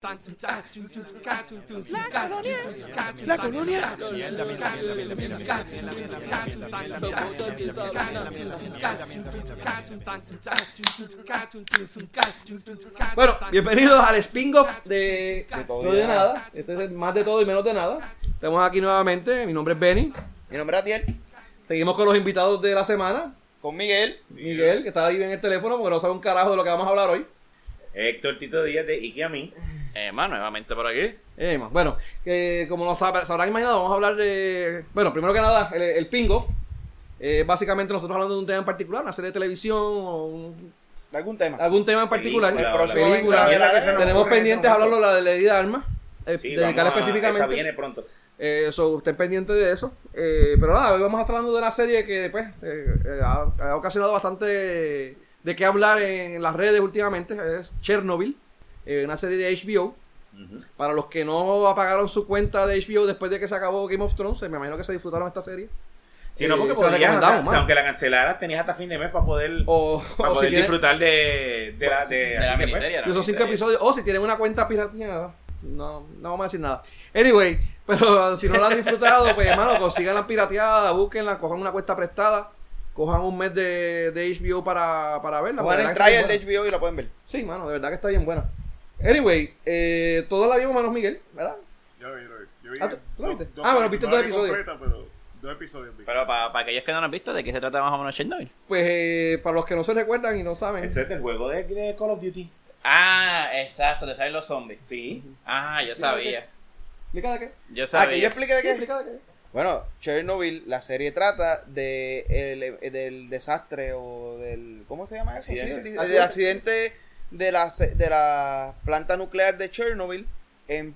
La colonia. Bueno, bienvenidos al spin-off de, todo No de de Nada. Este es más de todo y menos de nada. Estamos aquí nuevamente. Mi nombre es Benny. Mi nombre es Atiel, Seguimos con los invitados de la semana. con Miguel. Miguel, que está ahí en el teléfono porque no sabe un carajo de lo que vamos a hablar hoy. Héctor Tito Díaz de Ike a mí. Eh, más nuevamente por aquí. Eh, ma, bueno, como lo sab- se habrán imaginado, vamos a hablar de. Bueno, primero que nada, el, el ping-off. Eh, básicamente nosotros hablando de un tema en particular, una serie de televisión o un- ¿Algún tema? algún tema en particular. Película, El película. Tenemos pendientes hablarlo momento. la de ley de armas. Eh, Sí, dedicar vamos a- específicamente. Esa viene pronto. Eh, so, estén pendientes de eso. Eh, pero nada, hoy vamos a estar hablando de una serie que después ha, ha ocasionado bastante de qué hablar en las redes últimamente. Es Chernobyl, eh, una serie de HBO. Para los que no apagaron su cuenta de HBO después de que se acabó Game of Thrones, me imagino que se disfrutaron esta serie. Si no, porque Eh, se la podías, o sea, aunque la cancelaras, tenías hasta fin de mes para poder, O, para o poder si tienen, disfrutar de, de la, de, De la pues, miniserie. la esos cinco episodios. O si tienen una cuenta pirateada. No, no vamos a decir nada. Anyway, pero si no la han disfrutado, pues hermano, consigan la pirateada, búsquenla, cojan una cuenta prestada, cojan un mes de, de HBO para, para verla. Porque el la está de HBO y lo pueden ver. Sí, mano, de verdad que está bien buena. Anyway, eh, todos la vimos menos Miguel, ¿verdad? Yo vi, lo vi. Yo vi Ah, ¿tú- tú lo dos- viste? dos Ah, bueno, viste No dos episodios. completa, pero dos episodios vi. Pero para aquellos que no lo han visto, ¿de qué se trata más o menos Chernobyl? Pues eh, para los que no se recuerdan y no saben, Ese es del juego de, de Call of Duty. Ah, exacto, te salen los zombies. Sí. Ah, yo sabía. ¿explica de qué? Yo Ah, sabía. que yo explique de Sí, qué. explica de qué. Bueno, Chernobyl, la serie trata de el- del desastre o del ¿cómo se llama eso? Accidente. Sí, del accidente de la se- de la planta nuclear de Chernobyl en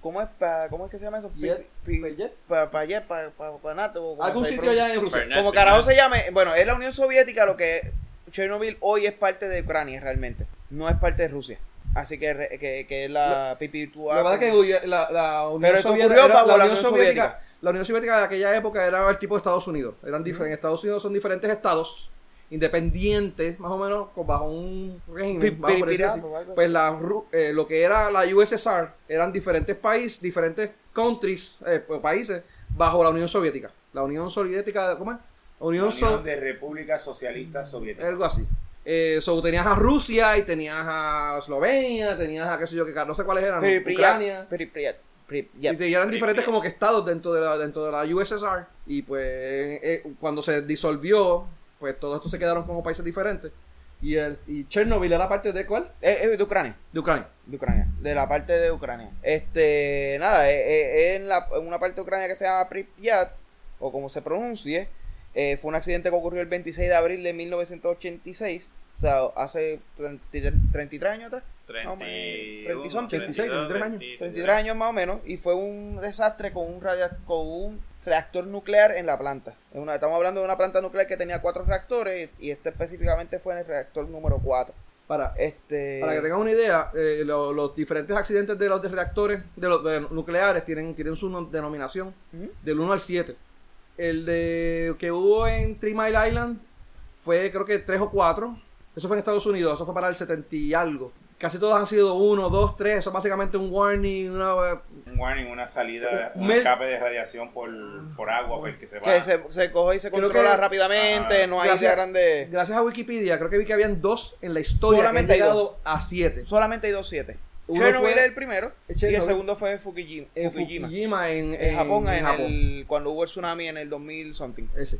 ¿cómo es pa, cómo es que se llama eso? Jet, Jet. pa, pa, pa, pa- pa Nato, o como Algún sitio allá en Rusia. Fernet, como Fernet. carajo se llame, bueno, es la Unión Soviética lo que Chernobyl hoy es parte de Ucrania realmente, no es parte de Rusia. Así que, re- que, que es la PP2. La verdad es que la, la Unión Pero Soviética, ocurrió era- la la Unión Soviética, Soviética. la Unión Soviética de aquella época era el tipo de Estados Unidos. Eran difer- En Estados Unidos son diferentes estados independientes, más o menos, con- bajo un régimen. Pi- vamos a pi- decir así. pirata o algo así. Pues la, eh, lo que era la USSR eran diferentes países, diferentes countries, eh, pues, países, bajo la Unión Soviética. La Unión Soviética, ¿cómo es? La Unión, So- de República Socialista Soviética. algo así. Eh, so, tenías a Rusia y tenías a Eslovenia, tenías a qué sé yo, que no sé cuáles eran, Ucrania. Pripyat, Pripyat, Pripyat. Y eran diferentes como que estados dentro de la, dentro de la USSR. Y pues eh, cuando se disolvió, pues todos estos se quedaron como países diferentes. Y, el, y Chernobyl era parte de cuál? Eh, eh, de Ucrania. De Ucrania. De Ucrania. De la parte de Ucrania. Este, nada, eh, eh, en, la, en una parte de Ucrania que se llama Pripyat, o como se pronuncie, eh, fue un accidente que ocurrió el 26 de abril de 1986. O sea, hace 30 33 años atrás. No, me- 30 y son, 36, 33 años. 33 años más o menos. Y fue un desastre con un, radia- con un reactor nuclear en la planta. Es una- estamos hablando de una planta nuclear que tenía cuatro reactores y este específicamente fue en el reactor número 4. Para, Este, para que tengan una idea, eh, lo- los diferentes accidentes de los de reactores de los de nucleares tienen, tienen su no- denominación del 1 al 7. El de que hubo en Three Mile Island fue creo que 3 o 4. Eso fue en Estados Unidos, eso fue para el 70 y algo. Casi todos han sido 1, 2, 3. Eso es básicamente un warning, una, Un warning, una salida, un Mel- escape de radiación por, por agua, por el que se va. que se, se coge y se Creo controla que- rápidamente, Ah, no hay gracias. grande. Gracias a Wikipedia, creo que vi que habían dos en la historia Solamente que hay han llegado a 7. Solamente hay dos siete. Uno Chernobyl fue- es el primero y el segundo fue Fukushima. En Fukushima. Fukushima, en, En Japón, en, Japón. el, cuando hubo el tsunami en el 2000 something. Ese.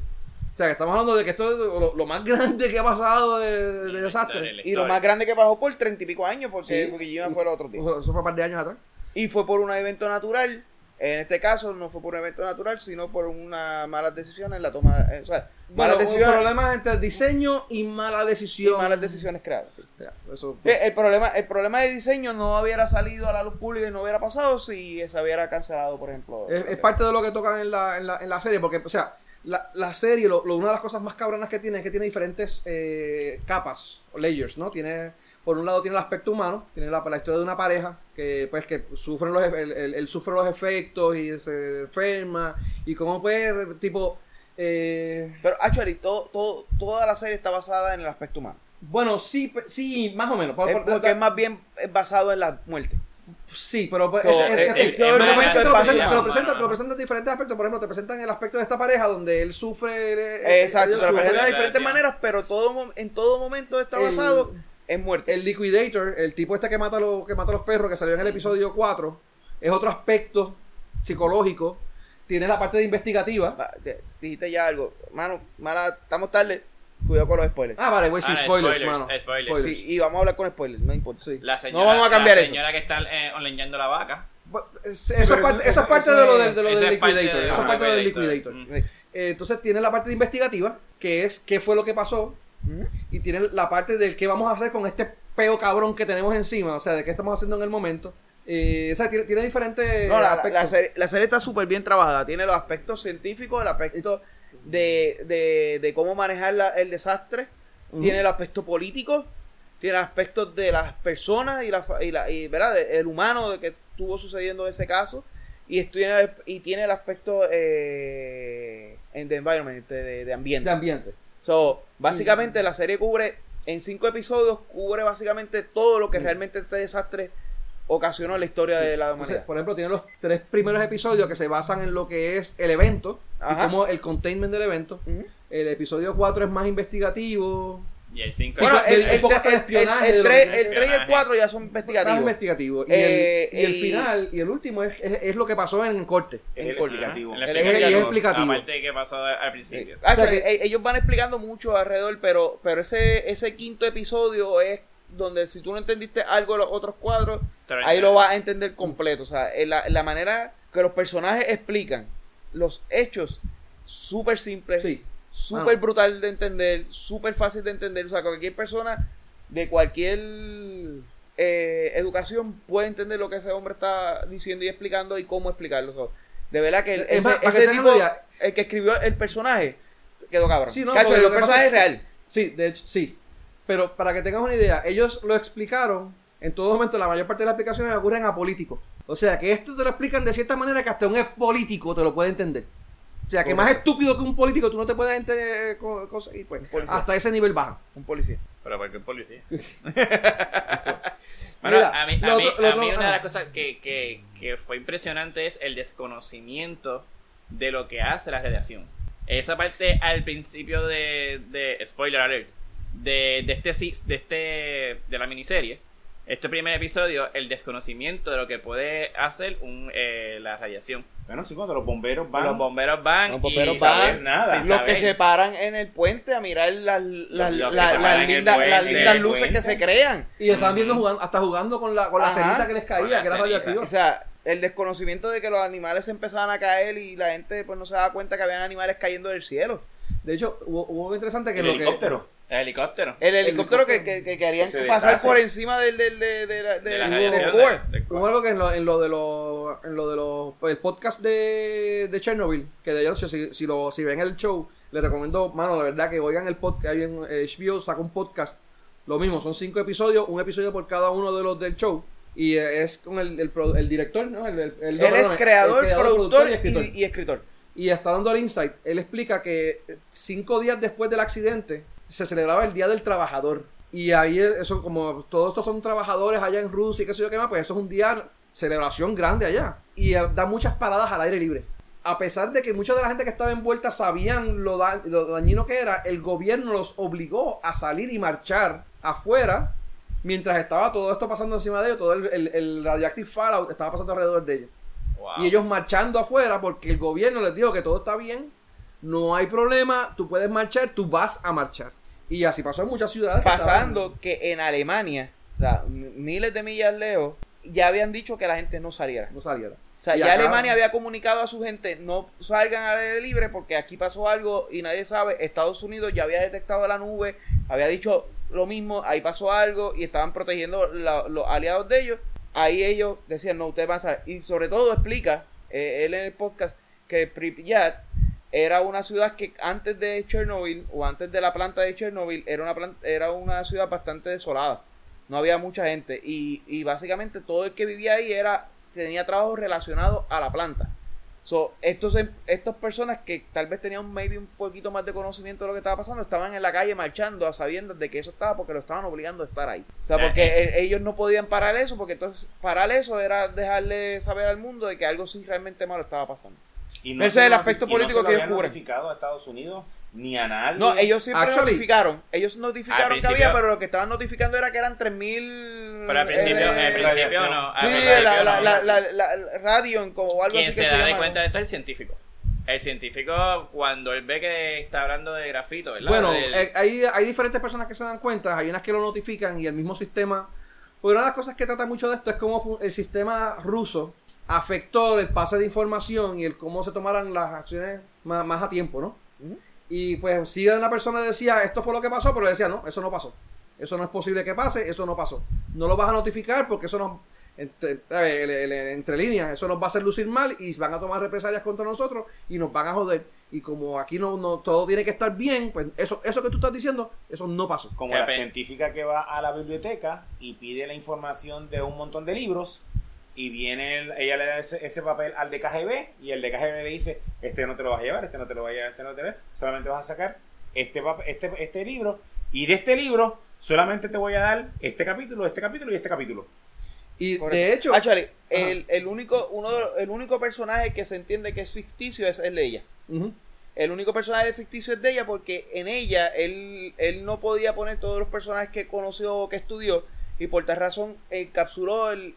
O sea, que estamos hablando de que esto es lo, lo más grande que ha pasado de, de desastre. Y lo más grande que pasó por treinta y pico años, porque Sí. Fue el otro tiempo. Eso fue un par de años atrás. Y fue por un evento natural. En este caso no fue por un evento natural, sino por una malas decisiones en la toma. eh, o sea, Bueno, malas un decisiones. problema entre diseño y mala y decisión. malas decisiones creadas. sí. Ya, eso- Eh, El problema, el problema de diseño no hubiera salido a la luz pública y no hubiera pasado si se hubiera cancelado, por ejemplo. es, es parte de lo que tocan en la, en la, en la serie, porque, o sea, la, la serie, lo, lo- una de las cosas más cabronas que tiene es que tiene diferentes eh, capas, o layers, ¿no? Tiene, por un lado tiene el aspecto humano, tiene la, la historia de una pareja que, pues, que sufren los, él, él- él sufre los efectos y se enferma, y cómo puede, tipo, eh, Pero, actually, todo, todo, toda la serie está basada en el aspecto humano. bueno, sí, sí, más o menos. Por- Es por- porque es más bien basado en la muerte. Sí, pero pues, So, este- este- eh, este- eh, te lo es presentan- te lo presentan- te lo presentan- presentan diferentes aspectos. Por ejemplo, te presentan el aspecto de esta pareja donde él sufre. eh, Exacto, ellos te lo sufren. presenta de diferentes maneras, pero todo, en todo momento está basado en muerte. El Liquidator, el tipo este que mata, a los, que mata a los perros, que salió en el episodio 4, es otro aspecto psicológico. Tiene la parte de investigativa. Va, te- dijiste ya algo. Mano, mala, estamos tarde. Cuidado con los spoilers. Ah, vale, güey, sí, Ah, spoilers, spoilers, mano. spoilers. Sí, y vamos a hablar con spoilers, no importa. Sí. La señora, No vamos a cambiar la eso. señora que está eh, ordeñando la vaca. Bueno, es- Sí, eso, es parte, eso- eso es parte eso de lo del, de lo eso del es parte Liquidator. de- Eso es parte del Liquidator. Liquidator. Mm. Sí. Eh, entonces tiene la parte de investigativa, que es qué fue lo que pasó, Ujú. y tiene la parte del qué vamos a hacer con este peo cabrón que tenemos encima, o sea, de qué estamos haciendo en el momento. Eh, o sea, tiene, tiene diferentes No, la, la- aspectos. la serie, la serie está súper bien trabajada. Tiene los aspectos científicos, el aspecto de, de, de cómo manejar la- el desastre. Tiene el aspecto político. Tiene aspectos de las personas y, la, y, la, y ¿verdad? El humano de que estuvo sucediendo ese caso. Y, tiene, y tiene el aspecto eh, en the environment, de, de- de ambiente. de ambiente. So, básicamente la serie cubre, en cinco episodios, cubre básicamente todo lo que realmente este desastre ocasionó en la historia de la Entonces, humanidad. por ejemplo, tiene los tres primeros episodios que se basan en lo que es el evento Ajá. y como el containment del evento. El episodio 4 es más investigativo, Y el 5 Bueno, el, el, el- espionaje el el 3 y el espionaje. 4 ya son más investigativos. investigativo. Y, Eh, el, y el y- final y el último es, es, es lo que pasó en corte. Es el explicativo. El El explicativo. es explicativo. La parte que pasó al principio. Ah, O sea que, eh, ellos van explicando mucho alrededor, pero, pero ese, ese quinto episodio es donde si tú no entendiste algo de los otros cuatro, Pero ahí lo vas a entender completo. O sea, en la, la manera que los personajes explican los hechos, súper simple, Sí. súper brutal de entender, súper fácil de entender. O sea, cualquier persona de cualquier eh, educación puede entender lo que ese hombre está diciendo y explicando y cómo explicarlo. O sea, de verdad que el, Es ese, más, tipo, el que escribió el personaje, quedó cabrón. Sí, no, Cacho, el personaje es real. Sí, de hecho, sí. Pero para que tengas una idea, ellos lo explicaron, en todo momento la mayor parte de las explicaciones ocurren a políticos. O sea, que esto te lo explican de cierta manera que hasta un político te lo puede entender. O sea, que más estúpido que un político tú no te puedes entender co- cosas y pues Un hasta ese nivel bajan. Un policía. Pero porque es policía. Bueno, Mira, a mí, a mí, otro- a otro- mí una de las cosas que, que, que fue impresionante es el desconocimiento de lo que hace la radiación. Esa parte al principio de, de spoiler alert, de, de este de este de la miniserie, este primer episodio, el desconocimiento de lo que puede hacer un, eh, la radiación. Bueno, sí, cuando los bomberos van. Los bomberos van Los bomberos y van, saber nada. sin Los saber. que se paran en el puente a mirar las, las, Los las- lindas, puente, luces que se crean. Y estaban viendo jugando, hasta jugando con la, con la Ajá. ceniza que les caía, que era ceniza. radioactiva. O sea, el desconocimiento de que los animales se empezaban a caer y la gente pues no se daba cuenta que habían animales cayendo del cielo. De hecho, hubo, hubo algo interesante que el lo que-. El helicóptero. El helicóptero que, helicóptero que, que querían pasar deshace. por encima del, del, de, de la- de del- la del core. de- Hubo core. algo que en lo, en lo de los en lo de los el podcast de, de Chernobyl, que de ellos si, si lo si ven el show, les recomiendo, mano, de verdad que oigan el podcast, ahí en eh, HBO saca un podcast, lo mismo, son cinco episodios, un episodio por cada uno de los del show. Y eh, es con el, el, pro- el director, ¿no? El, el- el- no, Él es creador, el productor y escritor. y, y escritor. Y está dando el insight. Él explica que eh, cinco días después del accidente se celebraba el Día del Trabajador. Y ahí es- eso, como todos estos son trabajadores allá en Rusia y qué sé yo qué más, pues eso es un día, celebración grande allá. Y eh, da muchas paradas al aire libre. A pesar de que mucha de la gente que estaba envuelta sabían lo, da- lo dañino que era, el gobierno los obligó a salir y marchar afuera mientras estaba todo esto pasando encima de ellos, todo el, el, el radioactive fallout estaba pasando alrededor de ellos. Wow. Y ellos marchando afuera porque el gobierno les dijo que todo está bien, no hay problema, tú puedes marchar, tú vas a marchar. Y así pasó en muchas ciudades. que Pasando que en Alemania, o sea, m- miles de millas lejos, ya habían dicho que la gente no saliera. No saliera. O sea, Y ya acá- Alemania había comunicado a su gente, no salgan al aire libre porque aquí pasó algo y nadie sabe. Estados Unidos ya había detectado la nube, había dicho lo mismo, ahí pasó algo y estaban protegiendo la- los aliados de ellos. Ahí ellos decían, no, ustedes van a salir. Y sobre todo explica, eh, él en el podcast, que Pripyat era una ciudad que antes de Chernobyl o antes de la planta de Chernobyl era una, planta, era una ciudad bastante desolada. No había mucha gente y, y básicamente todo el que vivía ahí era tenía trabajo relacionado a la planta. So, estos, em- estas personas que tal vez tenían maybe un poquito más de conocimiento de lo que estaba pasando, estaban en la calle marchando a sabiendas de que eso estaba porque lo estaban obligando a estar ahí. O sea, porque Eh, e- ellos no podían parar eso, porque entonces parar eso era dejarle saber al mundo de que algo sí realmente malo estaba pasando. Y Ese se es el aspecto no político se lo que ellos cubren. notificado a Estados Unidos ni a nadie. No, ellos siempre Actually- notificaron. Ellos notificaron que había, pero lo que estaban notificando era que eran 3000. Pero al principio, eh, al principio no. al Sí, principio la, no. la, la, la, la- la radio como algo Quien así se, que se, da de cuenta de esto es el científico. El científico, cuando él ve que está hablando de grafito, ¿verdad? Bueno, eh, hay, hay diferentes personas que se dan cuenta, hay unas que lo notifican y el mismo sistema. Porque una de las cosas que trata mucho de esto es cómo el sistema ruso afectó el pase de información y el cómo se tomaran las acciones más, más a tiempo, ¿no? Y pues si una persona decía esto fue lo que pasó, pero decía no, eso no pasó. Eso no es posible que pase, eso no pasó. No lo vas a notificar porque eso nos, entre, entre líneas, eso nos va a hacer lucir mal y van a tomar represalias contra nosotros y nos van a joder. Y como aquí no, no todo tiene que estar bien, pues eso, eso que tú estás diciendo, eso no pasó. Como la científica que va a la biblioteca y pide la información de un montón de libros y viene, el- ella le da ese, ese papel al de KGB y el de KGB le dice, este no te lo vas a llevar, este no te lo vas a llevar, este no te lo vas a llevar, solamente vas a sacar este, este, este libro y de este libro solamente te voy a dar este capítulo, este capítulo y este capítulo. Y Por de hecho, Actually, el, el único, uno de los- el único personaje que se entiende que es ficticio es el de ella. El único personaje ficticio es de ella porque en ella él, él no podía poner todos los personajes que conoció o que estudió y por tal razón encapsuló el,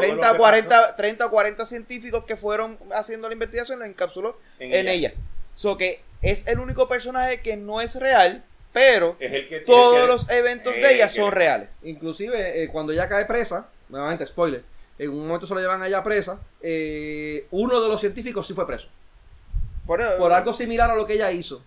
30, que 40, 30 o 40 científicos que fueron haciendo la investigación, lo encapsuló En en, ella. ella. So que es el único personaje que no es real, pero Es el que todos el que- los eventos eh, de ella son reales. inclusive eh, cuando ella cae presa, nuevamente spoiler, en un momento se lo llevan a ella presa, eh, uno de los científicos sí fue preso. Por, Por algo similar a lo que ella hizo.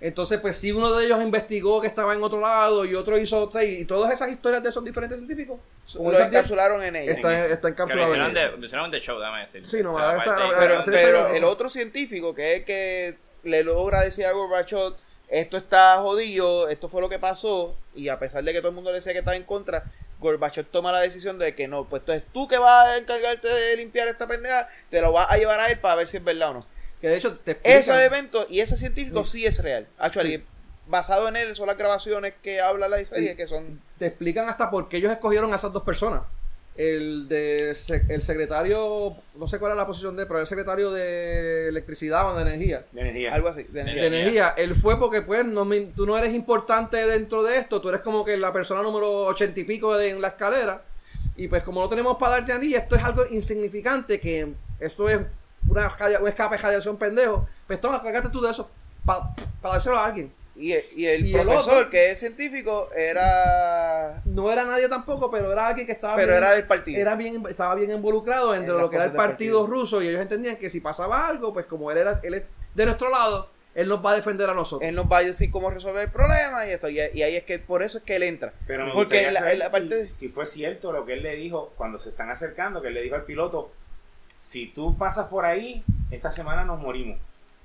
Entonces, pues si uno de ellos investigó que estaba en otro lado y otro hizo otra, y todas esas historias de esos diferentes científicos, como lo encapsularon en ella. está, está lo encapsulado en hicieron de, lo de show, dame decir. Sí, no, O sea, ahora está- pero, el otro científico que es el que le logra decir a Gorbachev esto está jodido, esto fue lo que pasó y a pesar de que todo el mundo le decía que estaba en contra Gorbachev toma la decisión de que no, pues entonces tú que vas a encargarte de limpiar esta pendeja, te lo vas a llevar a él para ver si es verdad o no. Que de hecho te explican- Ese evento y ese científico sí, es real. Actually, basado en él son las grabaciones que habla la serie Sí. que son te explican hasta por qué ellos escogieron a esas dos personas. El de el secretario, no sé cuál es la posición de, él, pero el secretario de electricidad o de energía. de energía. algo así. de De energía. energía, él fue porque pues no me- tú no eres importante dentro de esto, tú eres como que la persona número ochenta y pico de, en la escalera y pues como no tenemos para darte a ti, esto es algo insignificante que esto es una, un escape de radiación pendejo, pues toma, cagate tú de eso para dárselo a alguien. Y, y el Y el profesor otro- que es científico era No era nadie tampoco, pero era alguien que estaba pero bien- era del partido. era bien, estaba bien involucrado En de las lo que era el partido, partido. ruso y ellos entendían que si pasaba algo, pues como él era él es de nuestro lado, él nos va a defender a nosotros. él nos va a decir cómo resolver el problema y esto y, y ahí es que por eso es que él entra Pero me porque en la, saber en la parte si, de- si fue cierto lo que él le dijo cuando se están acercando, que él le dijo al piloto, si tú pasas por ahí, esta semana nos morimos.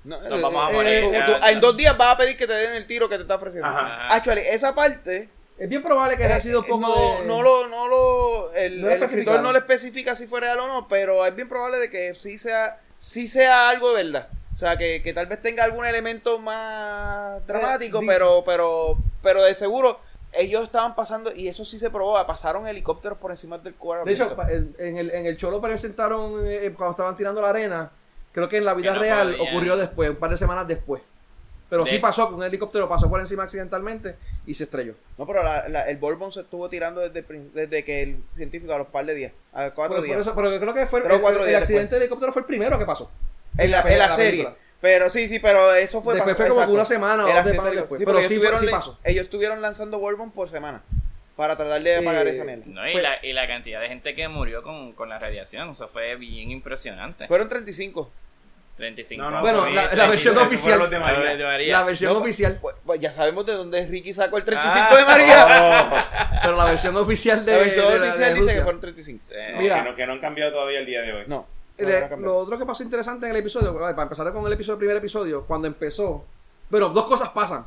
no, Nos eh, vamos a eh, morir, eh, ya, tú- ya. en dos días vas a pedir que te den el tiro que te está ofreciendo Ajá. Actually, esa parte Es bien probable que haya eh, sido poco no, de- no lo no lo el, No lo el escritor no le especifica si fue real o no pero es bien probable de que sí sea sí sea algo de verdad o sea que, que tal vez tenga algún elemento más dramático pero pero pero de seguro ellos estaban pasando y eso sí se probó pasaron helicópteros por encima del cuadro De hecho, en, el, en el Cholo presentaron eh, cuando estaban tirando la arena. Creo que en la vida no real ocurrió después, un par de semanas después. Pero De sí eso. pasó que un helicóptero pasó por encima accidentalmente y se estrelló. No, pero la- la- el Bourbon se estuvo tirando desde, el desde que el científico a los par de días, a cuatro por días. eso- pero yo creo que fue Tres o el, cuatro el días accidente del helicóptero fue el primero que pasó. en la, en la la serie. película. Pero sí, sí, pero eso fue Después fue como exacto. una semana o dos del- después. sí, Pero sí, estuvieron sí pasó. Ellos estuvieron lanzando Bourbon por semana para tratar de apagar Eh, esa mierda. No, y, Pues- la, y la cantidad de gente que murió con, con la radiación, eso fue bien impresionante. Fueron 35. 35. No, no, Bueno, mil, la- la 35, versión oficial. de María. de María. La versión No, oficial. Pues, pues ya sabemos de dónde Ricky sacó el 35 Ah. de María. Pero la versión oficial de, la versión de oficial de dice que fueron 35. Eh, No, Mira. que, no, que no han cambiado todavía el día de hoy. No. Le- lo otro que pasó interesante en el episodio, para empezar con el episodio, el primer episodio, cuando empezó, bueno, dos cosas pasan.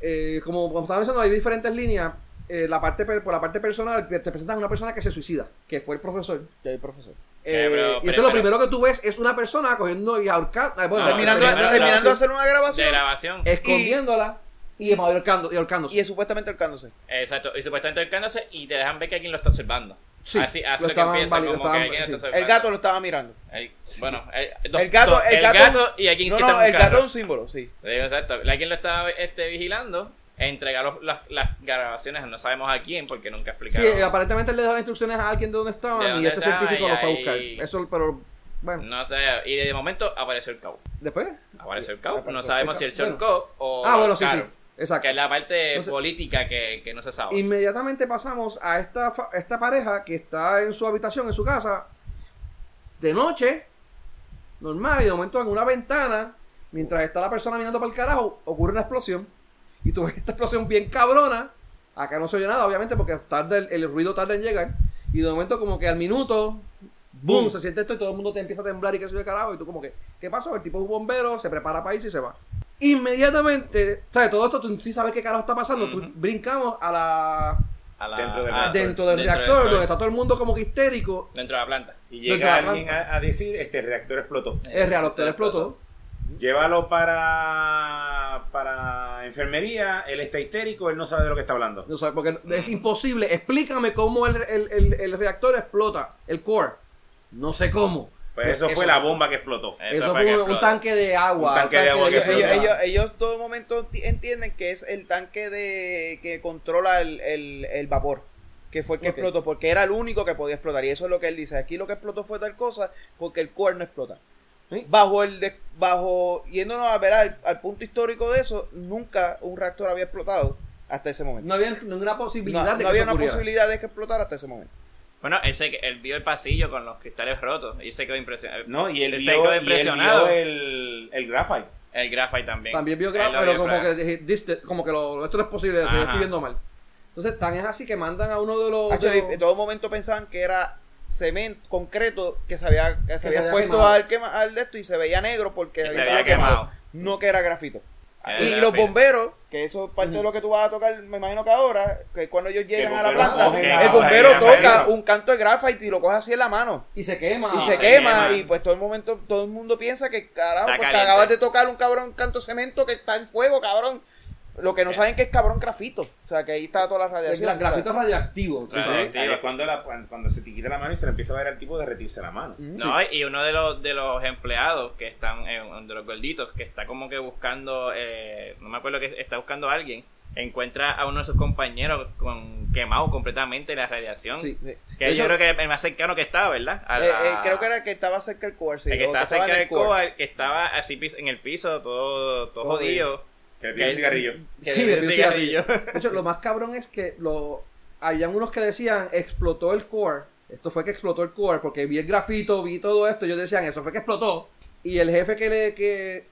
Eh, como, como estaba diciendo, hay diferentes líneas. Eh, la parte por la parte personal, te presentan a una persona que se suicida, que fue el profesor. Ya el profesor. Eh, y esto pero- lo primero que tú ves es una persona cogiendo y ahorcando, ah, bueno, No, terminando, de hacer una De grabación escondiéndola y, ahorcando, y ahorcándose. y es supuestamente ahorcándose. Exacto. Y supuestamente acercándose y te dejan ver que alguien lo está observando. Sí, así así lo lo que estaban empieza vali- lo como que estaban- alguien sí. está El gato lo estaba mirando. El- bueno, el, El gato, dos- el gato, y alguien no, no, el gato es un símbolo, sí. Sí, Exacto. Alguien lo estaba este, vigilando. Entregar los- las, las grabaciones, no sabemos a quién porque nunca Sí, explicaron. eh, aparentemente él le daba instrucciones a alguien de dónde estaban De y este científico y lo fue a buscar. Eso, pero bueno, No sé, y de momento apareció el cabo. después. Apareció el cabo. Apareció No el sabemos si él se Bueno. o. Ah, bueno, sí, sí. Exacto. Que es la parte Entonces- política que, que no se sabe. Inmediatamente pasamos a esta, esta pareja que está en su habitación, en su casa, de noche, normal, y de momento en una ventana, mientras está la persona mirando para el carajo, ocurre una explosión. Y tú ves esta explosión bien cabrona. Acá no se oye nada, obviamente, porque tarda el, el ruido tarda en llegar. Y de momento, como que al minuto, boom, se siente esto y todo el mundo te empieza a temblar y sé yo de carajo. Y tú, como que, ¿qué pasó? El tipo es un bombero, se prepara para irse y se va. Inmediatamente, ¿sabes? Todo esto, tú sí sabes qué carajo está pasando. Tú- brincamos a la A la- Dentro del a- reactor. dentro del dentro reactor, del- donde está todo el mundo como que histérico. Dentro de la planta. Y llega alguien a, a decir, este reactor explotó. El reactor explotó. Llévalo para, para enfermería, él está histérico, él no sabe de lo que está hablando. No sabes, porque es imposible. Explícame cómo el, el- el- el reactor explota, el core. No sé cómo. Pues eso, fue la bomba que explotó. Eso, fue un, tanque de agua. Un tanque de agua que Ellos, ellos, todo momento ti- entienden que es el tanque de que controla el, el- el vapor. Que fue el que explotó, porque era el único que podía explotar. Y eso es lo que él dice. Aquí lo que explotó fue tal cosa, porque el core no explota. ¿Sí? Bajo el de- bajo, yéndonos a ver al, al punto histórico de eso, nunca un reactor había explotado hasta ese momento. No había ninguna No, posibilidad no de que había eso una ocurriera. posibilidad de que explotara hasta ese momento. Bueno, él, se, él vio el pasillo con los cristales rotos y se quedó impresionado. No, y él Él se vio, quedó y él impresionado. vio el, el graphite. El graphite también. También vio lo pero vio como que, dije, "This- como que lo, esto no es posible, que yo Ajá. estoy viendo mal. Entonces, tan es así que mandan a uno de los. de Actually, los- en todo momento pensaban que era cemento, concreto, que se había, que se había había puesto quemado. al, quema, al de esto y se veía negro porque se había quemado. No que era grafito. Era y grafito. los bomberos, que eso es parte de lo que tú vas a tocar, me imagino que ahora, que cuando ellos llegan a la planta, coge el bombero toca un canto de graphite y lo coge así en la mano. y se quema. y se, se quema, quema. y pues todo el momento, todo el mundo piensa que carajo, Está pues que acabas de tocar un cabrón canto de cemento que está en fuego, cabrón. Lo que no saben que es cabrón grafito. O sea, que ahí está toda la radiación. gra- grafito radioactivo. Claro. ¿sí? Sí. Ahí es cuando, la- cuando se te quita la mano y se le empieza a ver al tipo derretirse la mano. Ujú. No, y uno de los de los empleados que están, eh, de los gorditos, que está como que buscando, eh, no me acuerdo que está buscando a alguien, encuentra a uno de sus compañeros con quemado completamente la radiación. Sí. Sí. Que Eso- yo creo que el más cercano que estaba, ¿verdad? A Eh, la- eh, creo que era el que estaba cerca del core, sí, el que estaba estaba cerca del coa, que estaba así en el piso, todo, todo Todo jodido. Que le pide un Que- cigarrillo. Que Sí, le cigarrillo. De hecho, lo más cabrón es que lo, habían unos que decían explotó el core. Esto fue que explotó el core porque vi el grafito, vi todo esto. Ellos decían eso fue que explotó. Y el jefe que le que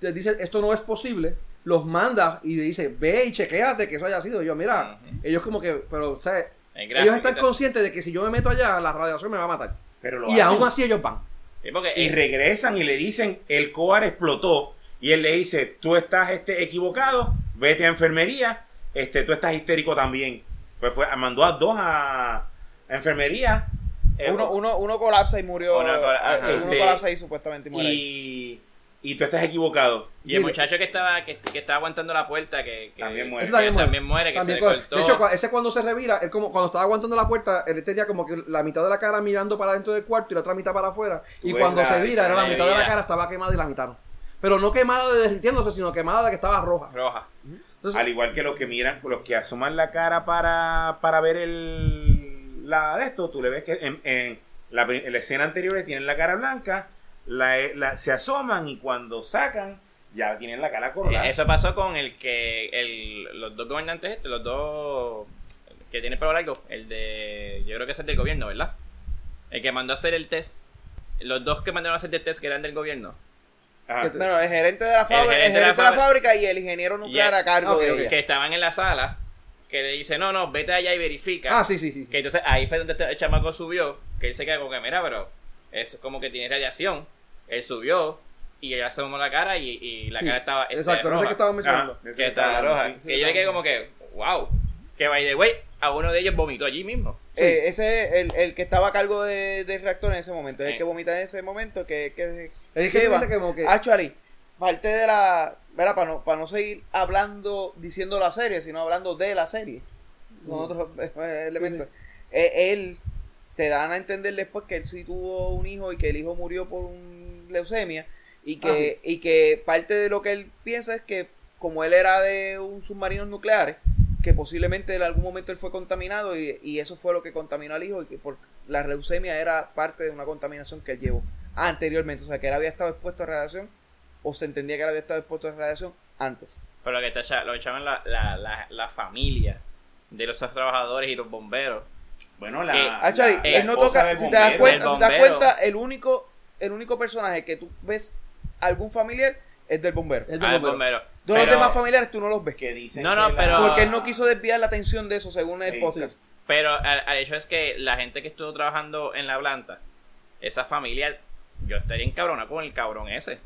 les dice esto no es posible, los manda y le dice ve y chequéate que eso haya sido. Y yo, mira, ellos como que, pero, ¿sabes? El Ellos están conscientes de que si yo me meto allá, la radiación me va a matar. Pero lo Y hacen. aún así ellos van. Sí, porque, Y eh, regresan y le dicen, el coar explotó. Y él le dice, tú estás este, equivocado, vete a enfermería, este, tú estás histérico también. Pues fue, mandó a dos a, a enfermería. eh, Uno, uno, uno colapsa y murió. Uno uno Este, colapsa y supuestamente muere. ahí. y, y tú estás equivocado. y el muchacho que estaba que, que estaba aguantando la puerta que, que- También muere. Ese que también muere. también muere, que También se le cortó. De hecho, ese cuando se revira, él como cuando estaba aguantando la puerta, él tenía como que la mitad de la cara mirando para dentro del cuarto y la otra mitad para afuera. Tú Y cuando la se vira, era la mitad de la cara estaba quemada y la mitad no. Pero no quemada de derritiéndose, sino quemada de que estaba roja. roja. Entonces, Al igual que los que miran, los que asoman la cara para, para ver el la de esto, tú le ves que en, en la, pri- en la escena anterior tienen la cara blanca, la, la- se asoman y cuando sacan ya tienen la cara. Eh, Eso pasó con el que el, los dos gobernantes, estos, los dos que tienen pelo largo, el de yo creo que es el del gobierno, ¿verdad? El que mandó a hacer el test. Los dos que mandaron a hacer el test que eran del gobierno. Bueno, el gerente de la, fábrica, el gerente de la gerente de la fábrica- y el ingeniero nuclear a cargo de ella. Que estaban en la sala, que le dice, no, no, vete allá y verifica. ah, sí, sí, sí. Que entonces ahí fue donde este- el chamaco subió, que él se quedó como que, mira, pero eso es como que tiene radiación. Él subió y ella asomó la cara y, y la Sí, cara estaba Exacto, no sé roja. qué estaban mencionando. Ese que estaba estaba roja. sí. que yo le quedé como que, wow. Que by the way, a uno de ellos vomitó allí mismo. Eh, ese es el, el que estaba a cargo de- del reactor en ese momento. Es el Eh. que vomita en ese momento. Que, que, Es que que como que- Actually, parte de la. Verá, para no, para no seguir hablando, diciendo la serie, sino hablando de la serie. Son Mm. otros eh, elementos. Eh, él te dan a entender después que él sí tuvo un hijo y que el hijo murió por un leucemia. Y que, y que parte de lo que él piensa es que, como él era de un submarino nucleares, que posiblemente en algún momento él fue contaminado y, y eso fue lo que contaminó al hijo y que por la leucemia era parte de una contaminación que él llevó anteriormente. O sea, que él había estado expuesto a radiación o se entendía que él había estado expuesto a radiación antes. Pero lo que, está, lo que echaban la, la, la, la familia de los trabajadores y los bomberos. Bueno, la. Eh, Actually, la él no toca, del si te das cuenta, El si te das cuenta, el único, el único personaje que tú ves algún familiar es del bombero. El de Ah, el bombero. bombero. Todos los demás familiares tú no los ves. Que dicen No, no, que pero- la- Porque él no quiso desviar la atención de eso según el Sí, podcast. Pero al, al hecho es que la gente que estuvo trabajando en la planta, esa familia, yo estaría encabrona con el cabrón ese.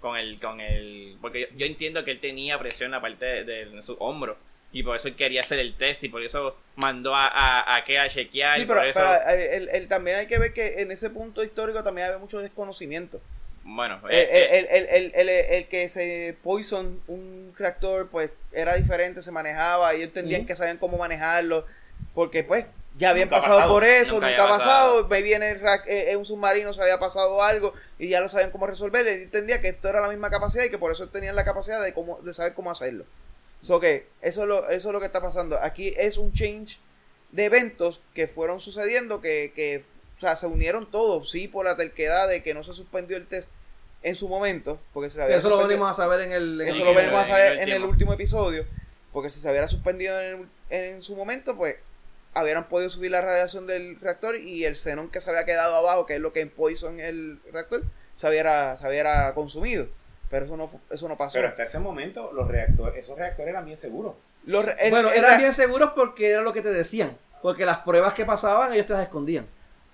Con el, con el. Porque yo, yo entiendo que él tenía presión en la parte de, de- en su hombro. Y por eso él quería hacer el test y por eso mandó a, a, a que a chequear. Sí, y pero, por eso, pero, eh, el- el- también hay que ver que en ese punto histórico también había mucho desconocimiento. Bueno, Eh, eh, eh, el, el- el- el- el- el que se poison un reactor, pues era diferente, se manejaba, ellos entendían que sabían cómo manejarlo, porque pues ya habían Nunca pasado pasado, por eso, nunca ha pasado, me viene eh, eh, un submarino, se había pasado algo y ya lo sabían cómo resolver, y entendía que esto era la misma capacidad y que por eso tenían la capacidad de cómo, de saber cómo hacerlo. So que eso es lo, eso es lo que está pasando. Aquí es un change de eventos que fueron sucediendo que, que o sea, se unieron todos, sí, por la terquedad de que no se suspendió el test en su momento, porque se había Eso lo venimos a saber en el. en eso el- lo en venimos a saber en el último. último episodio, porque si se hubiera suspendido en, en su momento, pues habrían podido subir la radiación del reactor y el xenón que se había quedado abajo, que es lo que poison el reactor, se hubiera, se hubiera consumido. Pero eso no, eso no pasó. Pero hasta ese momento, los reactores, esos reactores eran bien seguros. Los re- el- bueno, el eran bien seguros porque era lo que te decían. Porque las pruebas que pasaban, ellos te las escondían.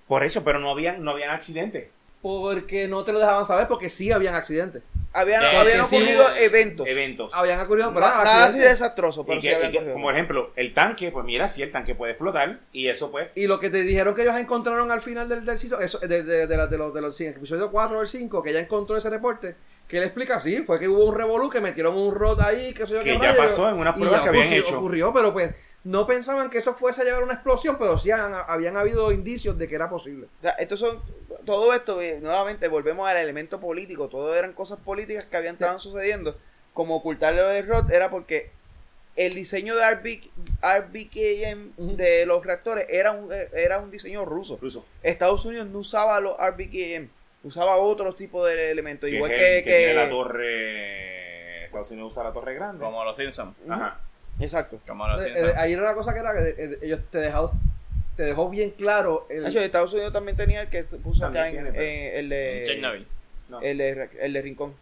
Por eso, pero no habían, no habían accidentes. Porque no te lo dejaban saber, porque sí habían accidentes. habían, Eh, habían que sí ocurrido hubo eventos. Eventos. Habían ocurrido, pero nada así accidentes. desastroso, pero Y sí que- habían y que, como ejemplo, el tanque, pues mira, si el tanque puede explotar y eso pues... Y lo que te dijeron que ellos encontraron al final del, del sitio, eso, de, de, de, la- de los, de los sí, episodio 4 o el 5, que ella encontró ese reporte, que él explica así, fue que hubo un revolú, que metieron un rod ahí, que, yo Que qué ya rayo, pasó en pruebas ya que habían ocurrió- hecho. ocurrió, pero pues no pensaban que eso fuese a llevar a una explosión, pero sí han- habían habido indicios de que era posible. O sea, estos son, todo esto, eh, nuevamente volvemos al elemento político, todo eran cosas políticas que habían estaban sucediendo, como ocultar lo de Rod era porque el diseño de RB, RBKM de los reactores era un, eh, era un diseño ruso. Incluso, Estados Unidos no usaba los RBKM, usaba otros tipos de elementos, que, igual es que... el que la torre... Estados Unidos usa la torre grande. como los Simpsons. Ajá. Exacto. Eh, eh, ahí era una cosa que era que eh, ellos te dejó, te dejó bien claro el, De hecho, Estados Unidos también tenía el que se puso acá También en, tiene, el de... Chernobyl. No. El de, el de Rincón.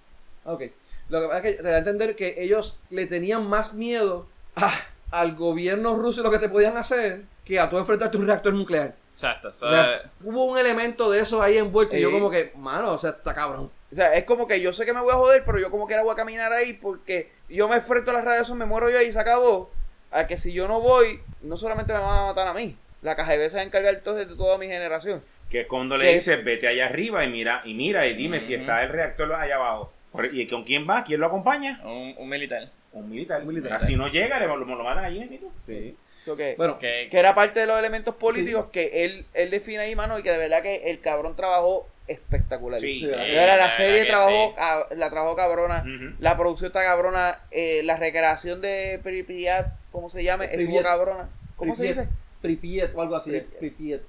Ok. Lo que pasa es que te da a entender que ellos le tenían más miedo a- al gobierno ruso y lo que te podían hacer que a tú enfrentarte a un reactor nuclear. Exacto. so, O sea, hubo un elemento de eso ahí envuelto y yo como que, mano, o sea, está cabrón. O sea, es como que yo sé que me voy a joder, pero yo como quiera voy a caminar ahí porque yo me enfrento a la radiación, me muero yo ahí y se acabó. A que si yo no voy, no solamente me van a matar a mí. La KGB se va a encargar entonces de toda mi generación. Que es cuando le dices, vete allá arriba y mira, y mira, y dime si está el reactor allá abajo. ¿Y con quién va? ¿Quién lo acompaña? un, un militar. Un militar. Un militar. Así no llega, le, lo, lo matan allí mismo. Sí. So que, Bueno, Que, que era parte de los elementos políticos que él, él define ahí, mano, y que de verdad que el cabrón trabajó espectacular. Sí. Sí, De la verdad, la, verdad serie trabajó, sí. la trabajó cabrona. La producción está cabrona. eh, la recreación de Pripyat, ¿cómo se llama? Estuvo cabrona. ¿Cómo se dice? Pripyat o algo así. Pripyat.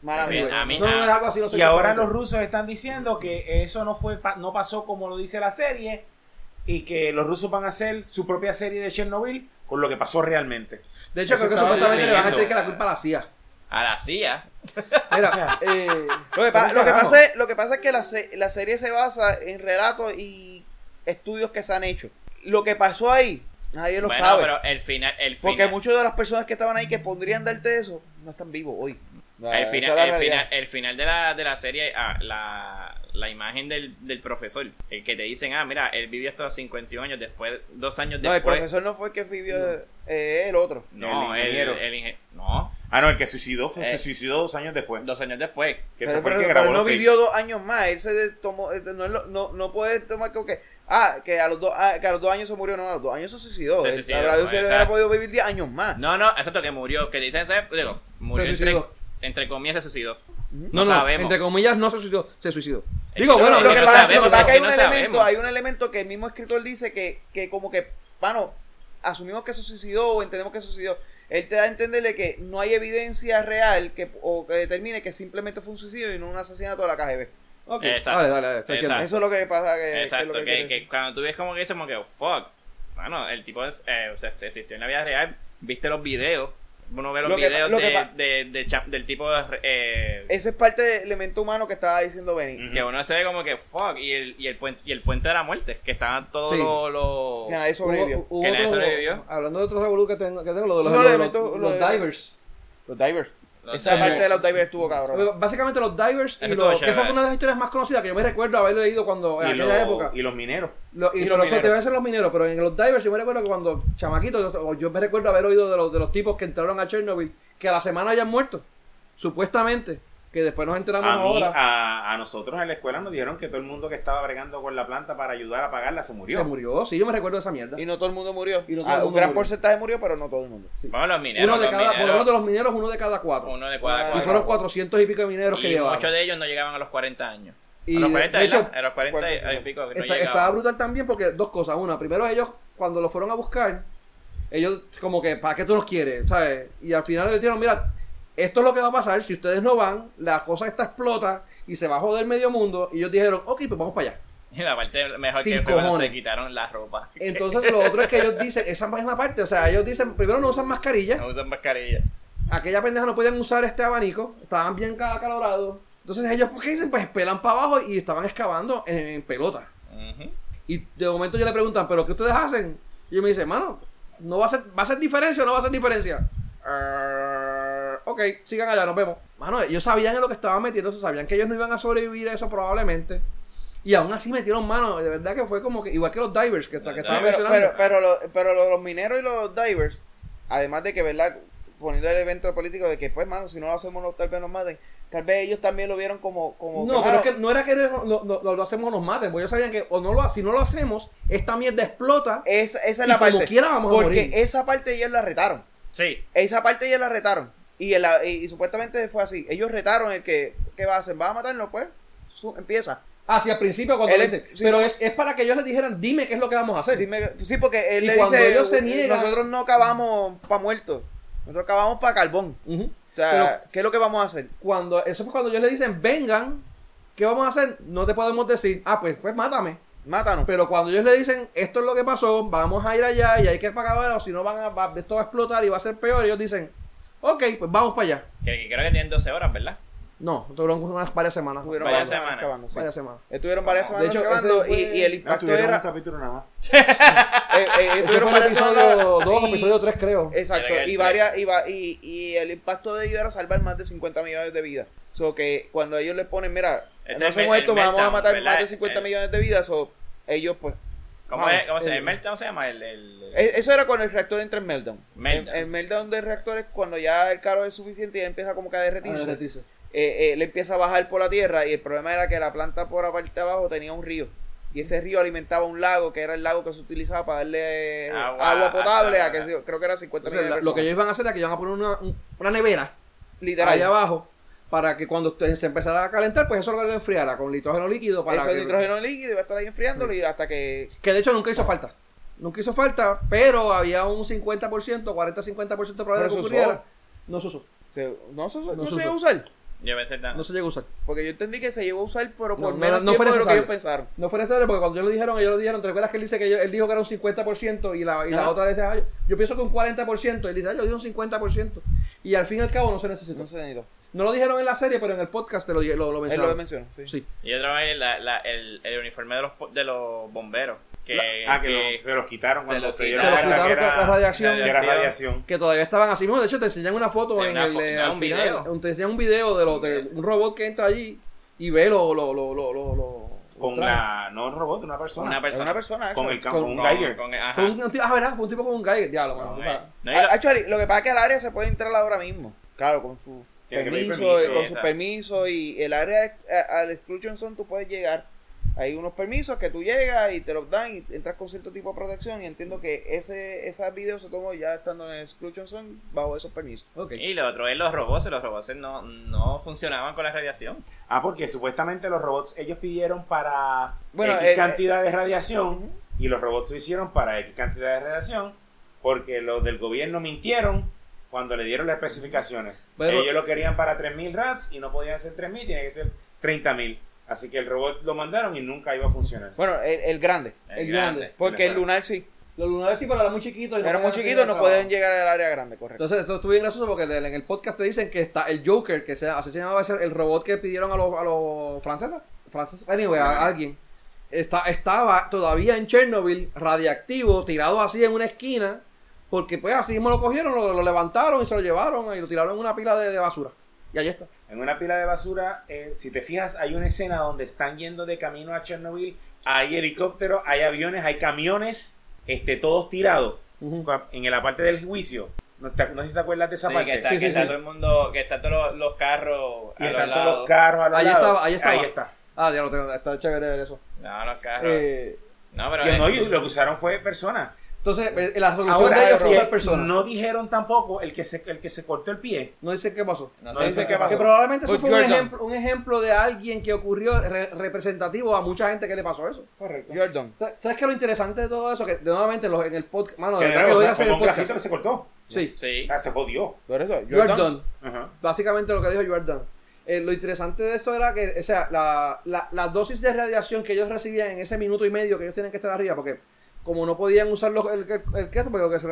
Y ahora los rusos están diciendo que eso no fue pa- no pasó como lo dice la serie y que los rusos van a hacer su propia serie de Chernobyl con lo que pasó realmente. De hecho, Eso creo que supuestamente le van a echar que la culpa a la CIA. a la CIA. Mira, O sea, eh, Lo que, pa- ¿cómo lo, que carajo? pasa es, lo que pasa es que la, se- la serie se basa en relatos y estudios que se han hecho. Lo que pasó ahí, nadie lo bueno, sabe. pero el final, el porque final, muchas de las personas que estaban ahí que podrían darte eso, no están vivos hoy. el Esa final, es la el realidad. final, el final de la, de la serie, ah, la, la imagen del, del profesor, el que te dicen, ah, mira, él vivió hasta los 51 años, después, dos años No, el después. profesor no fue el que vivió, eh, el otro. No, El ingeniero. el No, Ah, no, el que suicidó fue- Eh. se suicidó dos años después. Dos años después. Que Pero, ese fue el pero- que pero grabó no los tapes. vivió dos años más. Él se tomó. eh, No, no, no puede tomar como que. Ah, que a, los dos, ah, que a los dos años se murió. No, a los dos años se suicidó. Se Él- suicidó, habrá- pues, si él o hubiera podido vivir 10 años más. No, no, exacto, que murió. Que dicen. Digo, murió Se entre, entre comillas se suicidó. No, No sabemos. entre comillas no se suicidó, se suicidó. Digo, bueno, no, lo que pasa, es que hay un elemento, hay un elemento que el mismo escritor dice que, que como que, bueno, asumimos que se suicidó o entendemos que se suicidó. Él te da a entenderle que no hay evidencia real que, o que determine que simplemente fue un suicidio y no un asesinato de la KGB. Ok, Exacto. Dale, dale, dale. Exacto. Eso es lo que pasa. Que, que es Exacto, lo que, cuando tú ves como que dices como que, fuck, bueno, el tipo es, eh, o sea, se existió en la vida real, viste los videos, uno ve los Lo que- videos lo que de, pa- de- de cha- del tipo eh, Ese es parte del elemento humano que estaba diciendo Benny. Ujú. que uno se ve como que, fuck, y el, y el, puente, y el puente de la muerte, que estaban todos Sí. los... los- Que nadie sobrevivió. Hubo- hubo Que nadie otro- sobrevivió. Hablando de otros revolú que tengo, que tengo lo de los, Son los- los- lo los de- divers. Los divers. Los Esa divers. parte de los divers estuvo cabrón. Básicamente los divers y Eso los, que esa fue una de las historias más conocidas que yo me recuerdo haber leído cuando en Y, aquella los- época. y los mineros. Lo- y, y pero los eso te mineros. voy a decir los mineros, pero en los divers yo me recuerdo que cuando chamaquito, yo, yo me recuerdo haber oído de los, de los tipos que entraron a Chernobyl, que a la semana habían muerto, supuestamente, que después nos enteramos A, mí, ahora, a, a nosotros en la escuela nos dijeron que todo el mundo que estaba bregando con la planta para ayudar a apagarla se murió. se murió, sí, yo me recuerdo de esa mierda. Y no todo el mundo murió. Y no todo Ah, el un gran murió. porcentaje murió, pero no todo el mundo. Bueno, los mineros, Uno de los cada, por lo mineros, menos de los mineros, uno de cada cuatro. uno de cada y cuatro. fueron cuatrocientos y pico de mineros que Y llevaban. muchos de ellos no llegaban a los 40 años. Y a los de- 40, de hecho, a los 40 y, cuarenta, y pico que Está- estaba brutal también porque dos cosas. Una, primero ellos, cuando lo fueron a buscar, ellos como que, ¿para qué tú nos quieres? ¿Sabes? Y al final le dijeron, mira, esto es lo que va a pasar, si ustedes no van, la cosa esta explota y se va a joder medio mundo. Y ellos dijeron, ok, pues vamos para allá. Y la parte mejor Sin que cojones. se quitaron la ropa. Entonces lo otro es que ellos dicen, esa es la parte, o sea, ellos dicen, primero no usan mascarilla, No usan mascarilla. aquella pendeja no podían usar este abanico, estaban bien acalorados. Entonces ellos, ¿qué dicen? Pues pelan para abajo y estaban excavando en, en pelota. Ujú. Y de momento yo le preguntan, ¿pero qué ustedes hacen? Y yo me dice, mano, ¿no va a ser, ¿va a ser diferencia o no va a ser diferencia? "Eh, ok, sigan allá, nos vemos. Mano, ellos sabían en lo que estaban metiendo, sabían que ellos no iban a sobrevivir a eso probablemente. Y aún así metieron mano, de verdad que fue como que, igual que los divers que, está- que estaban pero, mencionando. pero, pero, lo- pero lo- los mineros y los divers, además de que, ¿verdad? Poniendo el evento político de que, pues, mano, si no lo hacemos, tal vez nos maten. Tal vez ellos también lo vieron como. como no, que, pero es que no era que lo hacemos o nos maten, porque ellos sabían que o no lo, si no lo hacemos, esta mierda explota. esa, esa es y la como parte. quiera vamos a porque morir. esa parte ellos la retaron. Sí. Esa parte ellos la retaron. Y, el- y, y supuestamente fue así. Ellos retaron el que. ¿Qué va a hacer? ¿Va a matarnos? Pues. Su- empieza. Ah, sí, al principio cuando Él le sí, pero es, es para que ellos les dijeran, dime qué es lo que vamos a hacer. Dime, sí, porque él Y le cuando dice. ellos se niegan- Nosotros no cavamos para muertos. Nosotros cavamos para carbón. O sea, Pero- ¿qué es lo que vamos a hacer? Cuando, eso es cuando ellos le dicen, vengan, ¿qué vamos a hacer? No te podemos decir, ah, pues, pues mátame. Mátanos. Pero cuando ellos le dicen, esto es lo que pasó, vamos a ir allá y hay que pagar, o si no van a, va- esto va a explotar y va a ser peor, ellos dicen, ok, pues vamos para allá. Que, que creo que tienen 12 horas, ¿verdad? No, tuvieron unas varias semanas. Estuvieron Varias varias semanas. cavando, sí. Varias semanas. Estuvieron varias De semanas hecho, cavando ese y, y el No, impacto tuvieron era. un capítulo nada más. eh, eh, estuvieron fue varias semanas episodio 2 y- episodio 3, creo. Exacto, y tres. varias y, va- y, y el impacto de ellos era salvar más de 50 millones de vidas. So que cuando ellos le ponen, mira, Es no hacemos esto, vamos a matar ¿verdad? más de 50 El- millones de vidas, o ellos pues ¿Cómo, Vamos, es, cómo se llama? el- ¿El meltdown se llama? El, el- Eh, Eso era cuando el reactor entra en meltdown. Meltdown. El, el meltdown del reactor es cuando ya el calor es suficiente y ya empieza como que a Ah, derretirse. Eh, eh, le empieza a bajar por la tierra y el problema era que la planta por la parte de abajo tenía un río. Y ese río alimentaba un lago, que era el lago que se utilizaba para darle eh, Agua, agua, potable a que creo que era 50 Entonces, millones lo que ellos iban a hacer es que iban a poner una, un- una nevera Literal. ahí abajo para que cuando usted se empezara a calentar, pues eso lo enfriara con nitrógeno líquido. Para Eso que, es nitrógeno líquido va a estar ahí enfriándolo y hasta que que de hecho nunca hizo falta. Nunca hizo falta, pero había un 50%, 40-50% de probabilidad de que ocurriera. No se usó. se, no, se, no No se se llegó a usó. usar. Yo pensé tan- No se llegó a usar. Porque yo entendí que se llegó a usar, pero por No, no, menos no tiempo fue de lo que ellos pensaron. No fue necesario porque cuando ellos lo dijeron, ellos lo dijeron, ¿te recuerdas que él dice que ellos- él dijo que era un 50% y la, y la otra decía, "Ah, yo, yo pienso que un 40%, él dice, ah, yo dije un 50%. Y al fin y al cabo no se necesitó. No se necesitó. No lo dijeron en la serie, pero en el podcast te lo, lo, Él mencionaron. lo mencionó. Sí. Sí. Y otra vez la, la, el, el uniforme de los, po- de los bomberos. Que, Ah, que, que- lo- se los quitaron se cuando los se dieron cuenta que era, la radiación. que era radiación. que todavía estaban así mismo. De hecho, te enseñan una foto Sí, en una el, fo- eh, al un final. video. Te enseñan un video de, lo, de un robot que entra allí y ve lo. lo, lo, lo, lo, lo- Con la, no un robot, una persona. una persona. una persona. con el campo, con- un con- Geiger. con- ajá. Fue un, un tipo- ah, ¿verdad? Fue un tipo con un Geiger. Diablo, mano. Con- no, y Ah, lo- actually, lo que pasa es que al área se puede entrar ahora mismo. Claro, con su permiso, permiso, con su permiso y el área a- al exclusion zone tú puedes llegar. Hay unos permisos que tú llegas y te los dan y entras con cierto tipo de protección y entiendo que ese ese video se tomó ya estando en exclusion zone bajo esos permisos. Y lo otro es los robots. Los robots no, no funcionaban con la radiación. Ah, porque supuestamente los robots ellos pidieron para Bueno, X eh, cantidad de radiación y los robots lo hicieron para X cantidad de radiación porque los del gobierno mintieron cuando le dieron las especificaciones. Pero- ellos lo querían para 3.000 rats y no podían ser 3.000, tiene que ser 30.000. Así que el robot lo mandaron y nunca iba a funcionar. Bueno, el, el grande, El grande. porque el lunar sí, Los lunares sí, pero eran muy chiquitos. y no era muy podían chiquito y hacer no podían llegar al área grande, correcto. Entonces, esto estuvo bien gracioso porque en el podcast te dicen que está el Joker, que sea, así se llamaba ese- el robot que pidieron a los, a los franceses. franceses anyway, a alguien. Está, estaba todavía en Chernobyl, radiactivo, tirado así en una esquina, porque pues así mismo lo cogieron, lo, lo levantaron y se lo llevaron y lo tiraron en una pila de, de basura. Y ahí está. En una pila de basura, eh, si te fijas, hay una escena donde están yendo de camino a Chernobyl. Hay helicópteros, hay aviones, hay camiones, este, todos tirados en la parte del juicio. No, te- no sé si te acuerdas de esa Sí, parte. que está, Sí, que sí, está sí. todo el mundo, que está todos los, los carros y a los están todos lados. los carros a los Ahí lados. estaba, ahí estaba. Ahí está. Ah, diablo, tengo- está chévere eso. No, los carros. Eh, no, pero Y es- no, y lo que usaron fue personas. Entonces, eh, la solución Ahora, de ellos fue usar personas. No, no dijeron tampoco el que se, el que se cortó el pie. dicen qué pasó. no no dice qué pasó. Que probablemente eso Pues fue un ejemplo, un ejemplo de alguien que ocurrió re- representativo a mucha gente que le pasó eso. Correcto. Jordan. ¿Sabes sabes qué lo interesante de todo eso? Que de nuevamente los- en el podcast. Mano, de verdad que voy a fue hacer el grafito que podcast. se cortó. Sí. Sí. Ah, se jodió. Jordan. done. Ajá. Básicamente lo que dijo Jordan. Eh, lo interesante de esto era que, o sea, la, la, la dosis de radiación que ellos recibían en ese minuto y medio que ellos tienen que estar arriba, porque como no podían usar los, el, el, el, lo que se,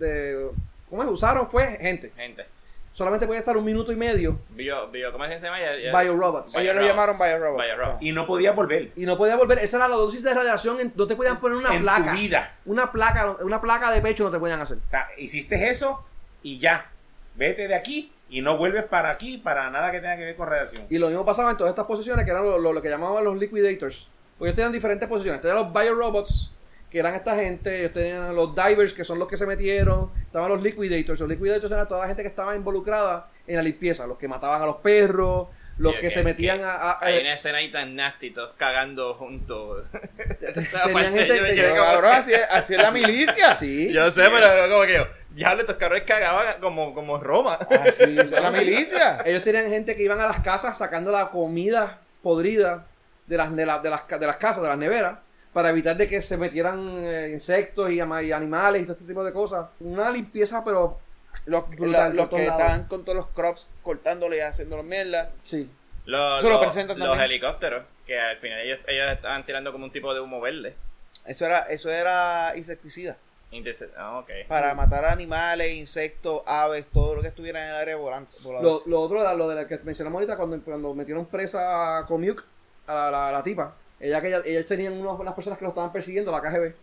eh, ¿cómo es? usaron fue gente. Gente. Solamente podía estar un minuto y medio Bio, bio, ¿Cómo es que se llama? Ya- ya- biorobots. Ellos lo Biorobots. llamaron Biorobots. Y no podía volver. Y no podía volver. Esa era la dosis de radiación. En, no te podían poner una en placa. tu vida. Una placa, una placa de pecho no te podían hacer. O sea, hiciste eso y ya. Vete de aquí y no vuelves para aquí para nada que tenga que ver con radiación. Y lo mismo pasaba en todas estas posiciones que eran lo, lo- lo que llamaban los liquidators. Porque ellos tenían diferentes posiciones. Tenían los biorobots, que eran esta gente. Ellos tenían los divers, que son los que se metieron. Estaban los liquidators. Los liquidators eran toda la gente que estaba involucrada en la limpieza. Los que mataban a los perros, los que, se metían a... a- Hay a- una escena ahí tan nasty, todos cagando juntos. Tenían gente- yo cabrón, así, es- así es la milicia. Sí. Yo sé, pero como que yo, ya estos cabrones cagaban como, como Roma. Así es la milicia. Ellos tenían gente que iban a las casas sacando la comida podrida de las, de, la- de las, de las casas, de las neveras, para evitar de que se metieran eh, insectos y, animales y todo este tipo de cosas. Una limpieza, pero Los, Brutal, la- por los que lados. estaban con todos los crops cortándole y haciéndolo mierda. sí. Los, Eso lo los- presentan los también. helicópteros, que al final ellos, ellos estaban tirando como un tipo de humo verde. Eso era, eso era insecticida. Interce- Ah, ok. Para matar animales, insectos, aves, todo lo que estuviera en el área volante. Lo, lo otro era lo de la que mencionamos ahorita, cuando, cuando metieron presa a Comuke, a la, la- la tipa. Ella que ella- ellos tenían unos- unas personas que lo estaban persiguiendo, la KGB.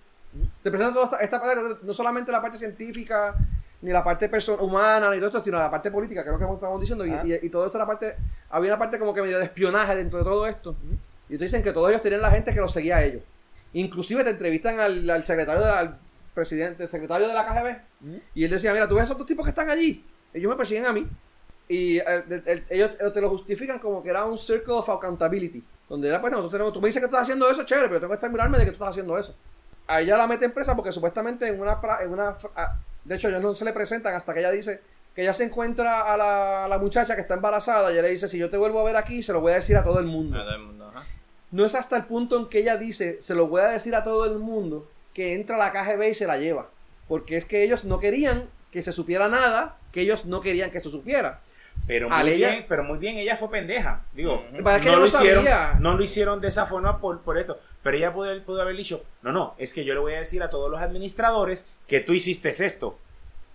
Te presentan toda esta, esta parte, no solamente la parte científica, ni la parte humana, ni todo esto, sino la parte política, que es lo que estamos diciendo. Y, y- y todo esto, la parte, había una parte como que medio de espionaje dentro de todo esto. Y te dicen que todos ellos tenían la gente que los seguía a ellos. Inclusive te entrevistan al, al secretario, de la- al presidente, secretario de la KGB. Y él decía, mira, tú ves esos dos tipos que están allí. Ellos me persiguen a mí. Y eh, el- el- ellos te lo justifican como que era un circle of accountability. Donde era, pues, nosotros tenemos, tú me dices que estás haciendo eso, chévere, pero tengo que estar mirarme de que tú estás haciendo eso. A ella la mete en presa porque supuestamente en una... En una ah, de hecho, ellos no se le presentan hasta que ella dice que ella se encuentra a la, a la muchacha que está embarazada y ella le dice, si yo te vuelvo a ver aquí, se lo voy a decir a todo el mundo. A todo el mundo, ajá. No es hasta el punto en que ella dice, se lo voy a decir a todo el mundo, que entra a la KGB y se la lleva. Porque es que ellos no querían que se supiera nada, que ellos no querían que se supiera. Pero Al muy ella- bien, pero muy bien, ella fue pendeja. Digo. Para no lo no hicieron, no lo hicieron de esa forma por, por esto. Pero ella pudo, pudo haber dicho, no, no, es que yo le voy a decir a todos los administradores que tú hiciste esto.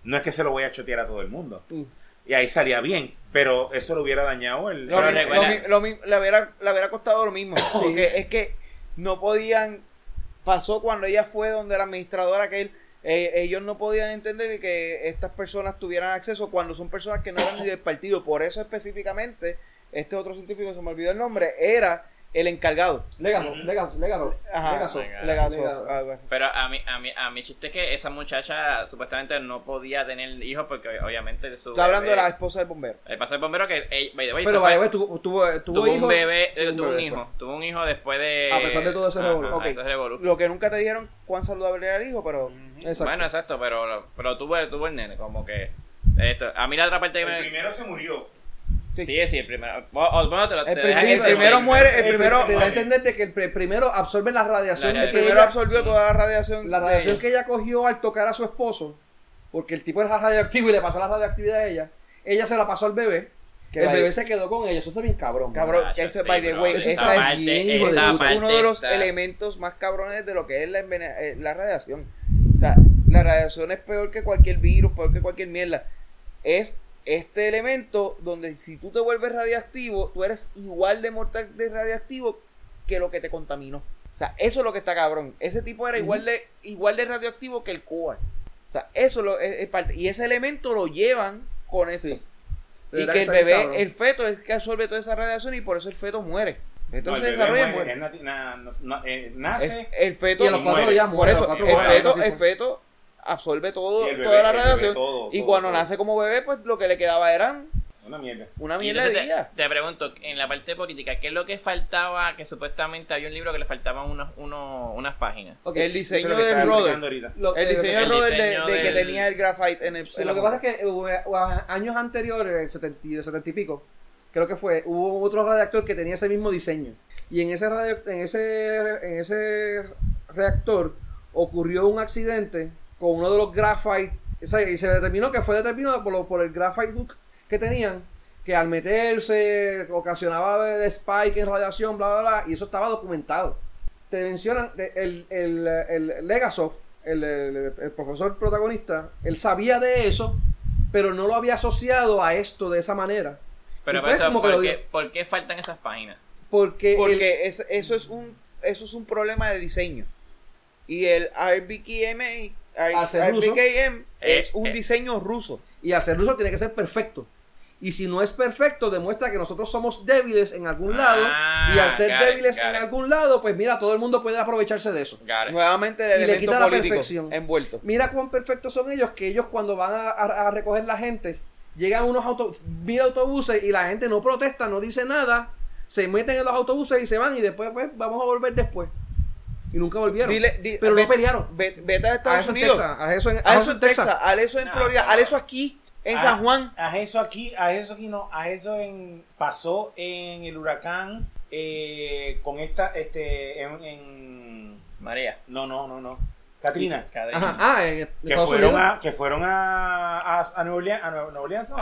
No es que se lo voy a chotear a todo el mundo. Mm. Y ahí salía bien, pero eso lo hubiera dañado el... Lo, lo lo le, hubiera, le hubiera costado lo mismo. Porque es que no podían. Pasó cuando ella fue donde la administradora que él. Eh, ellos no podían entender que estas personas tuvieran acceso cuando son personas que no eran ni del partido. Por eso específicamente, este otro científico, se me olvidó el nombre, era el encargado. Legado, Ujú. legado, legado. Ajá, Legasoft. Legasoft, Legado. algo así. Pero a mí, a mí, a mí chiste es que esa muchacha supuestamente no podía tener hijos porque obviamente su Está hablando de la esposa del bombero. El paso del bombero que, ey, by the way, Pero vaya, tuvo, tuvo, un bebé, eh, tuvo un hijo, tuvo un hijo después de... A pesar de todo ese revolú. Lo que nunca te dijeron cuán saludable era el hijo, pero Exacto. Bueno, exacto, pero, pero tuvo, tuvo el nene, como que... Esto, a mí la otra parte que El me... primero se murió. Sí, sí, el primero. Bueno, te lo El te dejan principio- el primero el- muere, el primero, te da a entender de que el primero absorbe la radiación, La el primero ella- absorbió toda la radiación. la radiación que ella cogió al tocar a su esposo, porque el tipo era radioactivo y le pasó la radioactividad a ella, ella se la pasó al bebé, Que el bebé se quedó con ella, eso está bien cabrón. Cabrón, que ese, sí, by the way, esa es bien, de parte uno de los está- elementos más cabrones de lo que es la, eh, la radiación. O sea, la radiación es peor que cualquier virus, peor que cualquier mierda. Es este elemento donde si tú te vuelves radiactivo, tú eres igual de mortal de radiactivo que lo que te contaminó. O sea, eso es lo que está cabrón. Ese tipo era igual de igual de radioactivo que el coa. O sea, eso lo, es, es parte. Y ese elemento lo llevan con esto. Sí. Y que el bebé, cabrón. el feto es que absorbe toda esa radiación y por eso el feto muere. Entonces No, desarrolla muere, muere. es na- eh, Es- nace. el feto Y a los cuatro muere. días por muere, eso el feto absorbe todo, Sí, el bebé, toda la radiación todo, y todo, cuando todo. nace como bebé pues lo que le quedaba eran Una mierda. una mierda de día. te, te pregunto, en la parte política, ¿qué es lo que faltaba? Que supuestamente había un libro que le faltaban unos, unos, unas páginas. El es diseño explicando ahorita. lo- El eh, diseño el de, diseño de que tenía el graphite en el Sí, en lo que pasa es que hubo- hubo años anteriores, en 70, y- de 70 y pico, creo que fue, hubo otro reactor que tenía ese mismo diseño. Y en ese, radio- en ese, en ese reactor ocurrió un accidente con uno de los graphite, o sea, y se determinó que fue determinado por, lo- por el graphite hook que tenían, que al meterse ocasionaba el spike en radiación, bla, bla, bla, y eso estaba documentado. Te mencionan, el, el, el Legasoft, el, el- el profesor protagonista, él sabía de eso, pero no lo había asociado a esto de esa manera. Pero pues, eso, ¿por, qué, por qué faltan esas páginas? Porque, el- Porque es- eso es un eso es un problema de diseño. Y el RBKM, Al ser ruso, RBKM es eh, un eh. diseño ruso. y hacer uso tiene que ser perfecto. Y si no es perfecto, demuestra que nosotros somos débiles en algún lado. Ah, Y al ser it, débiles en it. alún lado, pues mira, todo el mundo puede aprovecharse de eso. Nuevamente el Y le quita la perfección. envuelto. Mira cuán perfectos son ellos, que ellos cuando van a, a- a recoger la gente, llegan unos autobuses, mira autobuses y la gente no protesta, no dice nada, se meten en los autobuses y se van y después pues vamos a volver después. Y nunca volvieron. Dile- di- Pero no ve- pelearon. ve- Vete a a Estados en Unidos. Texas, a eso en, A eso en Texas, a eso en No, Florida, a eso aquí, en Ah, San Juan. A eso aquí, a eso aquí no, a eso en pasó en el huracán eh, con esta, este, en, en- María. no, no, no, no, Katrina. Ajá, ah, en que fueron a, que fueron a, a, a Nueva Orleans, a Nueva Orleans, ¿no?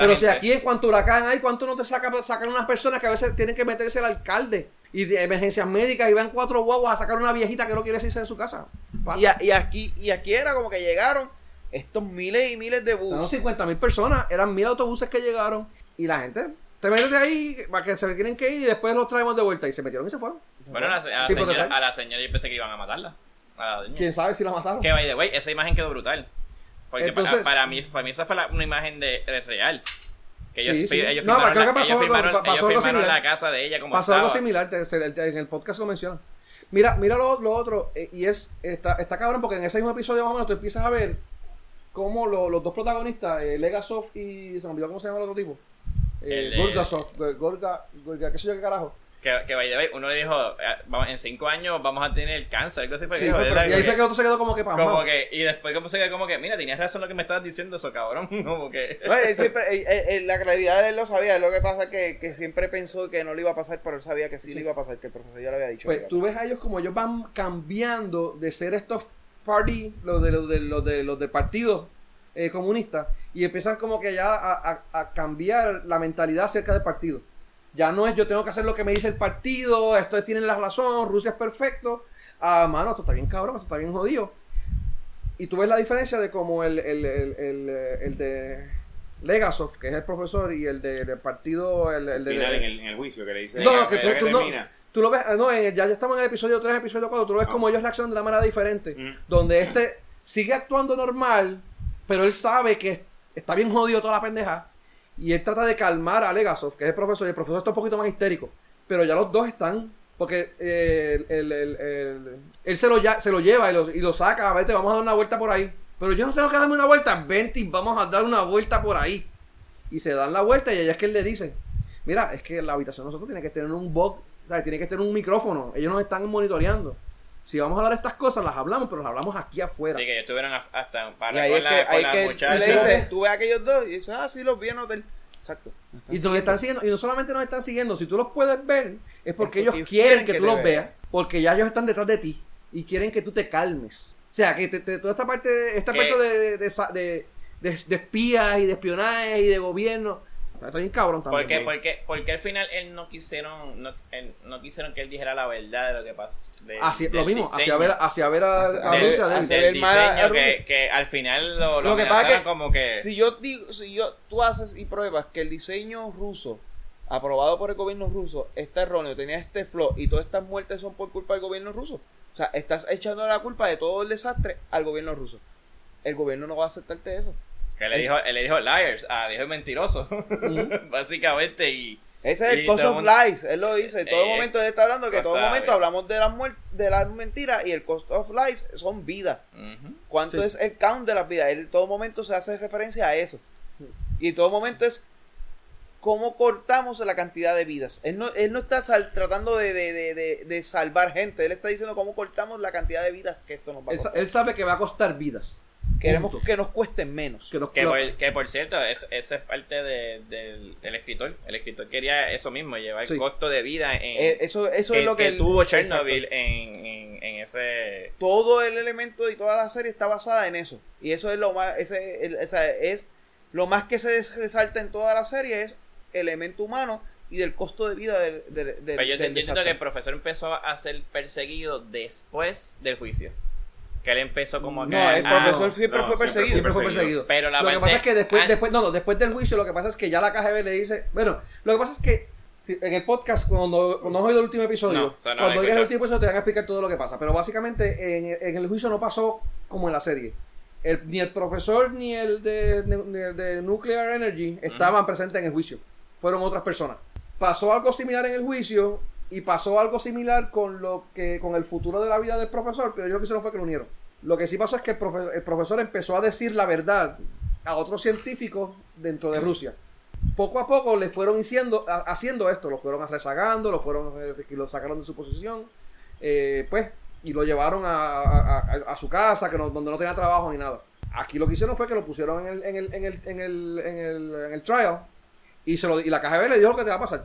Pero si aquí en cuanto huracán hay, ¿cuánto no te saca, sacan unas personas que a veces tienen que meterse el alcalde? Y de emergencias médicas y van cuatro guaguas a sacar una viejita que no quiere irse de su casa. Y, a- y aquí, y aquí era como que llegaron estos miles y miles de Eran bus. 50 mil personas, eran mil autobuses que llegaron y la gente te metes de ahí para que se tienen que ir y después los traemos de vuelta y se metieron y se fueron. Bueno, a la, a la señora, a la señora yo pensé que iban a matarla. A la doña. ¿Quién sabe si la mataron? Que by the way, esa imagen quedó brutal. Porque Entonces- para, para mí, para mí esa fue la- una imagen de, de real. Que ellos, Sí, sí. ellos No, firmaron, creo que pasó firmaron, pasó algo similar. la casa de ella como Pasó estaba. algo similar, en el podcast lo menciona. Mira, mira lo, lo otro, eh, y es, está, está cabrón porque en ese mismo episodio más o menos tú empiezas a ver cómo lo- los dos protagonistas, eh, Legasoft y, se me olvidó cómo se llama el otro tipo, eh, El Gorgasoft, eh, Gorga, Gorga, qué sé yo qué carajo. Que, que by the way, uno le dijo, eh, vamos, en cinco años vamos a tener cáncer, algo así Sí, dijo, pero- y ahí Que- fue que el otro se quedó como que pasmado. como que, y después como se quedó como que, mira, tenías razón lo que me estabas diciendo eso, cabrón. Como que... No, él siempre, él- él- él- la gravedad de él lo sabía, lo que pasa que, que siempre pensó que no le iba a pasar, pero él sabía que sí, Sí. le iba a pasar, que el profesor ya le había dicho. Pues tú ves a ellos como ellos van cambiando de ser estos party, los de los de los de los del partido eh, comunista, y empiezan como que ya a, a- a cambiar la mentalidad acerca del partido. Ya no es yo tengo que hacer lo que me dice el partido, esto tienen la razón, Rusia es perfecto. Ah, mano, esto está bien cabrón, esto está bien jodido. Y tú ves la diferencia de como el, el, el, el, eh, el de Legasov, que es el profesor, y el de- del partido, el, el de... final en el, en el juicio que le dice, No, "Venga, que tú- no- termina". Tú lo ves, ah, no, en el- ya, ya estamos en el episodio 3, episodio 4, tú lo ves Ah. como ellos reaccionan de una manera diferente. Mm. Donde este sigue actuando normal, pero él sabe que es- está bien jodido toda la pendeja. Y él trata de calmar a Legasov, que es el profesor, y el profesor está un poquito más histérico. pero ya los dos están. Porque eh, el, él se lo, se lo lleva y lo, y lo saca. Vete, vamos a dar una vuelta por ahí. Pero yo no tengo que darme una vuelta. Vente vamos a dar una vuelta por ahí. Y se dan la vuelta y allá es que él le dice: Mira, es que la habitación nosotros tiene que tener un bug, ¿sabes? tiene que tener un micrófono. Ellos nos están monitoreando. Si vamos a hablar de estas cosas, las hablamos, pero las hablamos aquí afuera. Así que ellos estuvieron hasta Y para ahí con es la, que, con ahí le dice, tú ves a aquellos dos y dices, ah, sí, los vi en hotel. Exacto. Y nos están siguiendo, y no solamente nos están siguiendo, si tú los puedes ver, es porque porque ellos ellos quieren quieren que, que tú los veas, porque ya ellos están detrás de ti y quieren que tú te calmes. O sea, que te- te- toda esta parte, esta parte de, de, de, de- de- de espías y de espionaje y de gobierno, está bien cabrón también. ¿Por qué, por qué- por qué al final él no quisieron no, él- no quisieron que él dijera la verdad de lo que pasó? de- Hacia- lo mismo, diseño. hacia ver, hacia ver a, Hacia- a hacia- Rusia. hacia- el mal a- diseño que, al final lo, lo, Lo que pasa es que como que Si yo digo, si yo, tú haces y pruebas que el diseño ruso, aprobado por el gobierno ruso, está erróneo, tenía este flow y todas estas muertes son por culpa del gobierno ruso. O sea, estás echando la culpa de todo el desastre al gobierno ruso. El gobierno no va a aceptarte eso. Que le dijo, él le dijo liars, ah, dijo mentiroso, básicamente y Ese es el cost of mundo- lies, él lo dice. En todo Eh, momento él está hablando que en todo costa- momento hablamos de las muer- de las mentiras y el cost of lies son vidas. ¿Cuánto Sí. es el count de las vidas? Él en todo momento se hace referencia a eso. Y en todo momento es cómo cortamos la cantidad de vidas. Él no, él no está sal- tratando de, de- de- de- de salvar gente. Él está diciendo cómo cortamos la cantidad de vidas que esto nos va a Él, costar. él sabe que va a costar vidas. Queremos punto. que nos cuesten menos. Que nos- Que por, que por cierto, es, esa es parte de- del, del escritor. El escritor quería eso mismo, llevar Sí. el costo de vida en, Eh, eso eso que, es lo que, tuvo. Chernobyl en, en, en ese... Todo el elemento y toda la serie está basada en eso. Y eso es lo más, ese, el- esa es lo más que se resalta en toda la serie es elemento humano y del costo de vida del, del, del- Pero yo, del yo entiendo desastre. que el profesor empezó a ser perseguido después del juicio. Que él empezó como a No, el ah, profesor siempre no, fue perseguido. Siempre fue perseguido. perseguido. Pero la lo que pasa es que después, ah. después, no, no, después del juicio, lo que pasa es que ya la KGB le dice, bueno, lo que pasa es que si- en el podcast, cuando, cuando has oído el último episodio, No, o sea, no cuando oigas el último episodio te van a explicar todo lo que pasa. Pero básicamente en, en el juicio no pasó como en la serie. El- ni el profesor ni el de, ni el de Nuclear Energy estaban presentes en el juicio. Fueron otras personas. Pasó algo similar en el juicio y pasó algo similar con lo que con el futuro de la vida del profesor, pero yo lo que hicieron fue que lo unieron. Lo que sí pasó es que el, profe- el profesor empezó a decir la verdad a otros científicos dentro de Rusia. Poco a poco le fueron diciendo, a- haciendo esto, lo fueron rezagando, lo fueron eh, lo sacaron de su posición, eh, pues, y lo llevaron a, a- su casa, que donde no tenía trabajo ni nada. Aquí lo que hicieron fue que lo pusieron en el, en el, en el, en el, en el, en el trial y, se lo, y la KGB le dijo lo que te va a pasar.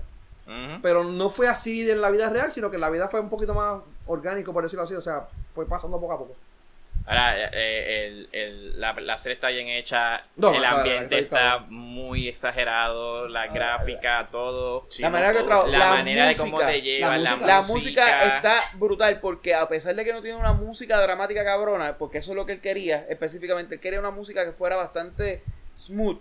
Pero no fue así en la vida real, sino que en la vida fue un poquito más orgánico, por decirlo así. O sea, fue pasando poco a poco. Ahora, eh, el, el- la, la serie está bien hecha, No, el ambiente está muy exagerado, la gráfica, todo. La manera que todo. La, manera de cómo te lleva, la la, música. La música está brutal porque a pesar de que no tiene una música dramática cabrona, porque eso es lo que él quería específicamente, él quería una música que fuera bastante smooth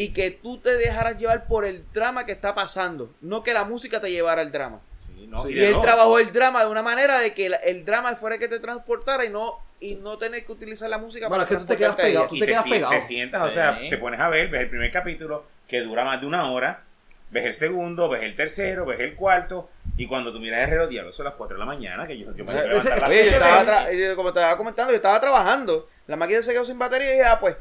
y que tú te dejaras llevar por el drama que está pasando, no que la música te llevara al drama. Sí, no, Sí. y él trabajó el drama de una manera de que el, el drama fuera el que te transportara y no y no tener que utilizar la música Bueno, para es que tú te quedas pegado, tú te te, quedas si- pegado. te sientas, o sea, Sí. te pones a ver, ves el primer capítulo que dura más de una hora, ves el segundo, ves el tercero, ves el cuarto, y cuando tú miras el reloj, diablo, son las 4 de la mañana, que yo, yo me levantar a las Oye, yo siete. estaba tra- como te estaba comentando, yo estaba trabajando. La máquina se quedó sin batería y dije, ah, pues,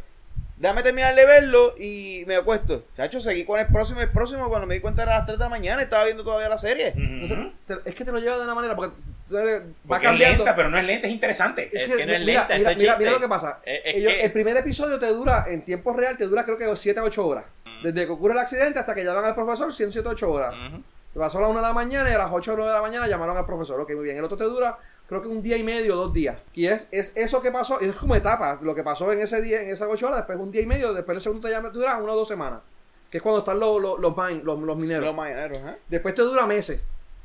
déjame terminar de verlo y me acuesto. Chacho, seguí con el próximo, el próximo. Cuando me di cuenta era las 3 de la mañana y estaba viendo todavía la serie. Ujú. Entonces, te- es que te lo lleva de una manera porque va Porque es cambiando. lenta, pero no es lenta, es interesante. Es que no es mira, lenta, mira, mira, mira lo que pasa. Es- es Ellos- que- El primer episodio te dura, en tiempo real, te dura creo que 7 a 8 horas. Mm. Desde que ocurre el accidente hasta que llaman al profesor, 100, 7 8 horas. Ujú. Pasó a las 1 de la mañana y a las 8 o 9 de la mañana llamaron al profesor. Ok, muy bien. El otro te dura, creo que un día y medio, dos días. Y es, es eso que pasó, es como etapa. Lo que pasó en ese día, en esas 8 horas, después un día y medio, después el segundo te llama, te dura una o dos semanas. Que es cuando están los, los, los, mine- los, los mineros. Los mañaneros, ¿eh? Después te dura meses.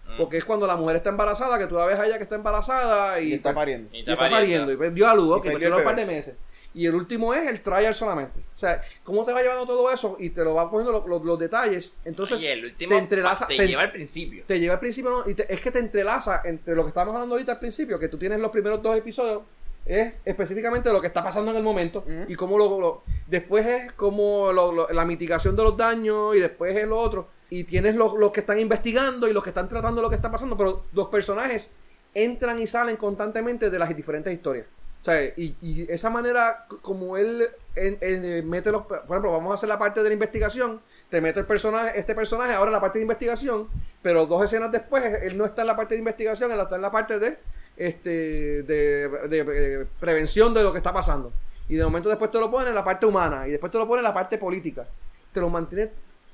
Mm. Porque es cuando la mujer está embarazada, que tú la ves a ella que está embarazada y, Y está pues, pariendo. Y y está pariendo. pariendo. Y pues dio a luz, que perdió me el un par de meses. Y el último es el trial solamente. O sea, cómo te va llevando todo eso y te lo va poniendo lo- lo- los detalles. Entonces, el último te entrelaza- te te- lleva al principio. te lleva al principio ¿no? y te- es que te entrelaza entre lo que estábamos hablando ahorita al principio, que tú tienes los primeros dos episodios, es específicamente lo que está pasando en el momento y cómo lo, lo- después es como lo- la mitigación de los daños y después es lo otro. y tienes los, los que están investigando y los que están tratando lo que está pasando, pero los personajes entran y salen constantemente de las diferentes historias. O sea, y, esa manera como él en- mete los... Por ejemplo, vamos a hacer la parte de la investigación, te mete el personaje, este personaje ahora en la parte de investigación, pero dos escenas después él no está en la parte de investigación, él está en la parte de este de, de- de prevención de lo que está pasando. Y de momento después te lo pone en la parte humana y después te lo pone en la parte política. Te lo mantiene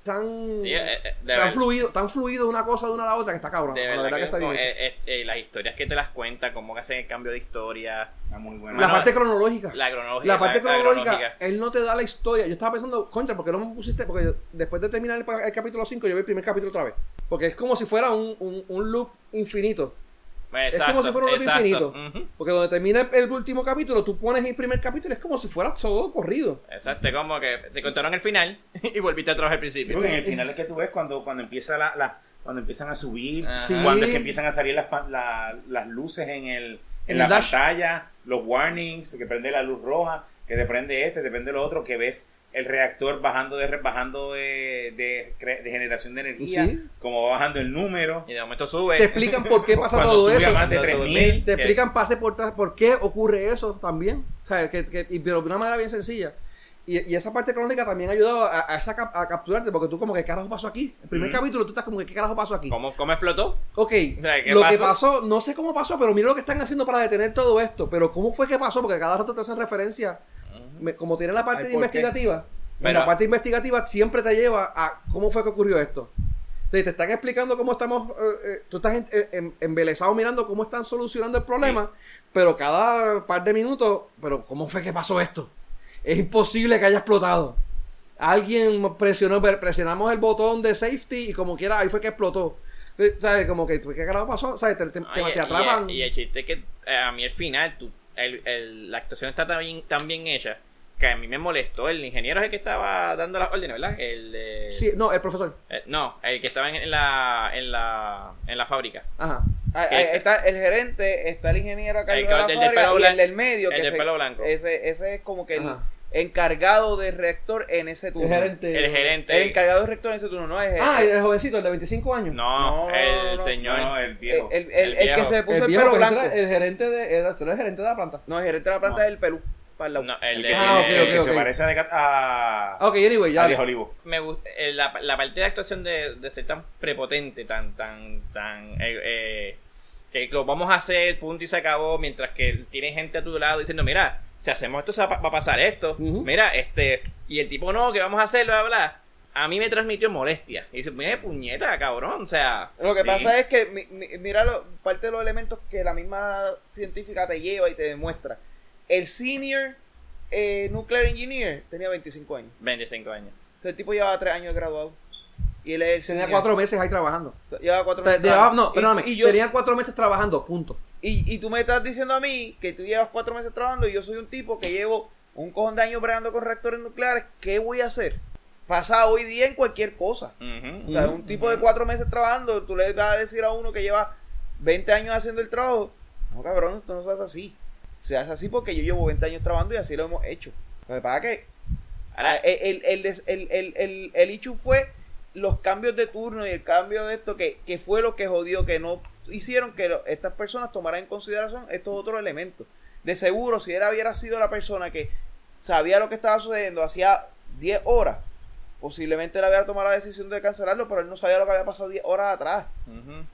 tan, Sí, eh, eh, tan ver- fluido, tan fluido de una cosa de una a la otra que está cabrón. De la verdad, que, está bien eh, eh, eh, las historias que te las cuenta, cómo que hacen el cambio de historia, Está muy buena. la Bueno, parte cronológica. la cronología. La parte la- la cronológica, cronológica. él no te da la historia. Yo estaba pensando, contra, porque no me pusiste, porque después de terminar el, capítulo 5, yo vi el primer capítulo otra vez. Porque es como si fuera un, un, un loop infinito. Es como si fuera un exacto. infinito. Porque donde termina el, el último capítulo, tú pones el primer capítulo, es como si fuera todo corrido. Exacto, es como que te contaron el final y volviste vez al Sí, principio. porque en el final es que tú ves cuando, cuando empieza la, la- cuando empiezan a subir. Sí. cuando es que empiezan a salir las, la- las luces en el en El la dash. pantalla, los warnings, que prende la luz roja, que te prende este, te prende lo otro, que ves el reactor bajando de re- bajando de, de, generación de energía, Sí. como va bajando el número. Y de momento sube. Te explican por qué pasa Cuando todo sube eso. a más de Cuando sube 3000. Te explican pase por atrás por qué ocurre eso también. O sea, que, que- y- pero de una manera bien sencilla. Y, y esa parte crónica también ha ayudado a, a esa cap- a capturarte, porque tú como que, ¿qué carajo pasó aquí? El primer capítulo tú estás como que, ¿qué carajo pasó aquí? ¿Cómo, ¿Cómo explotó? Ok, O sea, ¿qué lo que pasó? pasó, no sé cómo pasó, pero mira lo que están haciendo para detener todo esto. Pero ¿cómo fue que pasó? Porque cada rato te hacen referencia, me- como tiene la parte investigativa, la parte investigativa siempre te lleva a cómo fue que ocurrió esto. O sea, te están explicando cómo estamos, eh, eh, tú estás en- en- embelesado mirando cómo están solucionando el problema, pero cada par de minutos, pero ¿cómo fue que pasó esto? Es imposible que haya explotado. Alguien presionó, presionamos el botón de safety y como quiera, ahí fue que explotó. Eh, ¿Sabes? Como que, ¿qué carajo pasó? ¿Sabes? Te, te- te- Ay, te atrapan. Y, y el chiste es que eh, a mí el final, tú, el- el- la actuación está tan bien, tan bien hecha que a mí me molestó. El ingeniero es el que estaba dando las órdenes, ¿verdad? El de- Sí, no, el profesor. eh, no, el que estaba en, en la, en, la, en la fábrica. Ajá. Ahí está el gerente, está el ingeniero acá El de la del- del pelo y el del medio. el que del ese- pelo blanco. Ese, ese es como que el Ajá. encargado del reactor en ese turno. El gerente. El gerente. El encargado del reactor en ese turno, no es Ah, el, el jovencito, el de 25 años. No, No, el no, señor. No, el viejo. el, el- el el que viejo. se puso el el, viejo, pelo blanco. era el gerente de, era, era el gerente de la planta. No, el gerente de la planta No. es el pelú. Para el lado. No, el el que, Ah, el se parece a, a, Ah, Ok, anyway, ya. a Viejo Olivo. me gusta eh, la, la parte de actuación de, de ser tan prepotente, tan, tan, tan eh, eh, que lo vamos a hacer, punto y se acabó, mientras que tiene gente a tu lado diciendo, mira, si hacemos esto se va, va a pasar esto, mira, este, y el tipo no, que vamos a hacerlo, bla, bla. A mí me transmitió molestia. Y dice, mira, puñeta, cabrón, o sea, Lo que Sí. pasa es que, mi- mi- mira, lo- parte de los elementos que la misma científica te lleva y te demuestra. El senior eh, nuclear engineer tenía 25 años. 25 años. O sea, el tipo llevaba 3 años graduado. Y él es el Tenía senior. cuatro meses ahí trabajando. O sea, llevaba 4 Te- meses. llevaba- trabajando. no, perdóname. Y, y yo- tenía cuatro meses trabajando, punto. y, y tú me estás diciendo a mí que tú llevas 4 meses trabajando y yo soy un tipo que llevo un cojón de años bregando con reactores nucleares. ¿Qué voy a hacer? Pasa hoy día en cualquier cosa. O sea, un tipo de cuatro meses trabajando, tú le vas a decir a uno que lleva 20 años haciendo el trabajo. No, cabrón, esto no se hace así. Se hace así porque yo llevo 20 años trabajando y así lo hemos hecho. Lo que pasa que Ahora, ah, el, el, el, el, el, el, el issue fue los cambios de turno y el cambio de esto que, que fue lo que jodió, que no hicieron que lo- estas personas tomaran en consideración estos otros elementos. De seguro, si él hubiera sido la persona que sabía lo que estaba sucediendo hacía 10 horas, posiblemente él había tomado la decisión de cancelarlo, pero él no sabía lo que había pasado 10 horas atrás.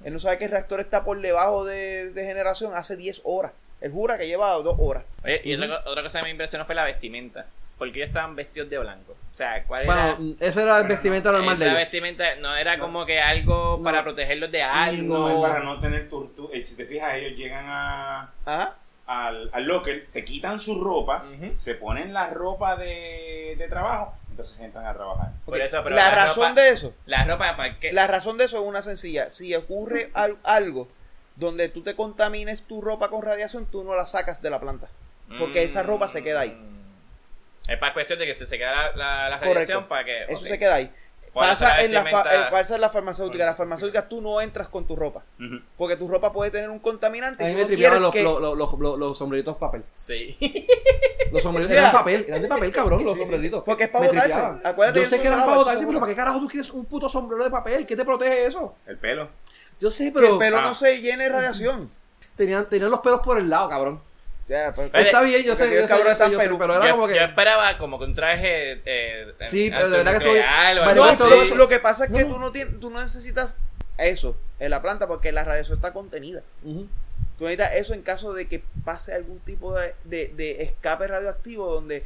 Él no sabe que el reactor está por debajo de, de generación hace 10 horas. Él jura que lleva 2 horas. Oye, y otra, otra cosa que me impresionó fue la vestimenta. Porque ellos estaban vestidos de blanco. O sea, ¿cuál era? Bueno, ese era el vestimenta normal de Esa ellos. vestimenta no era No. como que algo No. para protegerlos de No, algo. es para no tener tortura. Si te fijas, ellos llegan a, Ajá. al, al locker, se quitan su ropa, se ponen la ropa de, de trabajo, entonces se entran a trabajar. Por eso, pero la, la razón ropa- de eso, La ropa para qué. la razón de eso es una sencilla. Si ocurre al- algo donde tú te contamines tu ropa con radiación, tú no la sacas de la planta. porque esa ropa se queda ahí. Mm. Es para cuestión de que se, se queda la, la, la Correcto. radiación para que. Eso se queda ahí. ¿Cuál es Pasa en, la fa- eh, pasa en la farmacéutica. La farmacéutica tú no entras con tu ropa. Porque tu ropa puede tener un contaminante A mí me no tripeaban quieres los, que... los, los, los, los- los sombreritos papel. Sí. Los sombreritos eran papel, eran de papel, cabrón, los sombreritos. Porque es para botarse. Acuérdate Yo que sé que eran para botarse, eso pero ¿para qué carajo tú quieres un puto sombrero de papel? ¿Qué te protege eso? El pelo. Yo sé, Que pero el pelo Ah. no se llene de radiación. tenían, tenían los pelos por el lado, cabrón. Ya, pero- Pero- Está bien, yo sé, yo el sé, cabrón yo está sé, yo sé, pero era yo, como que... yo esperaba como que un traje. Eh, Sí, en- pero de verdad que No, así. todo lo, eso- lo que pasa es que No. tú no tienes, tú no necesitas eso en la planta porque la radiación está contenida. Tú necesitas eso en caso de que pase algún tipo de, de, de escape radioactivo donde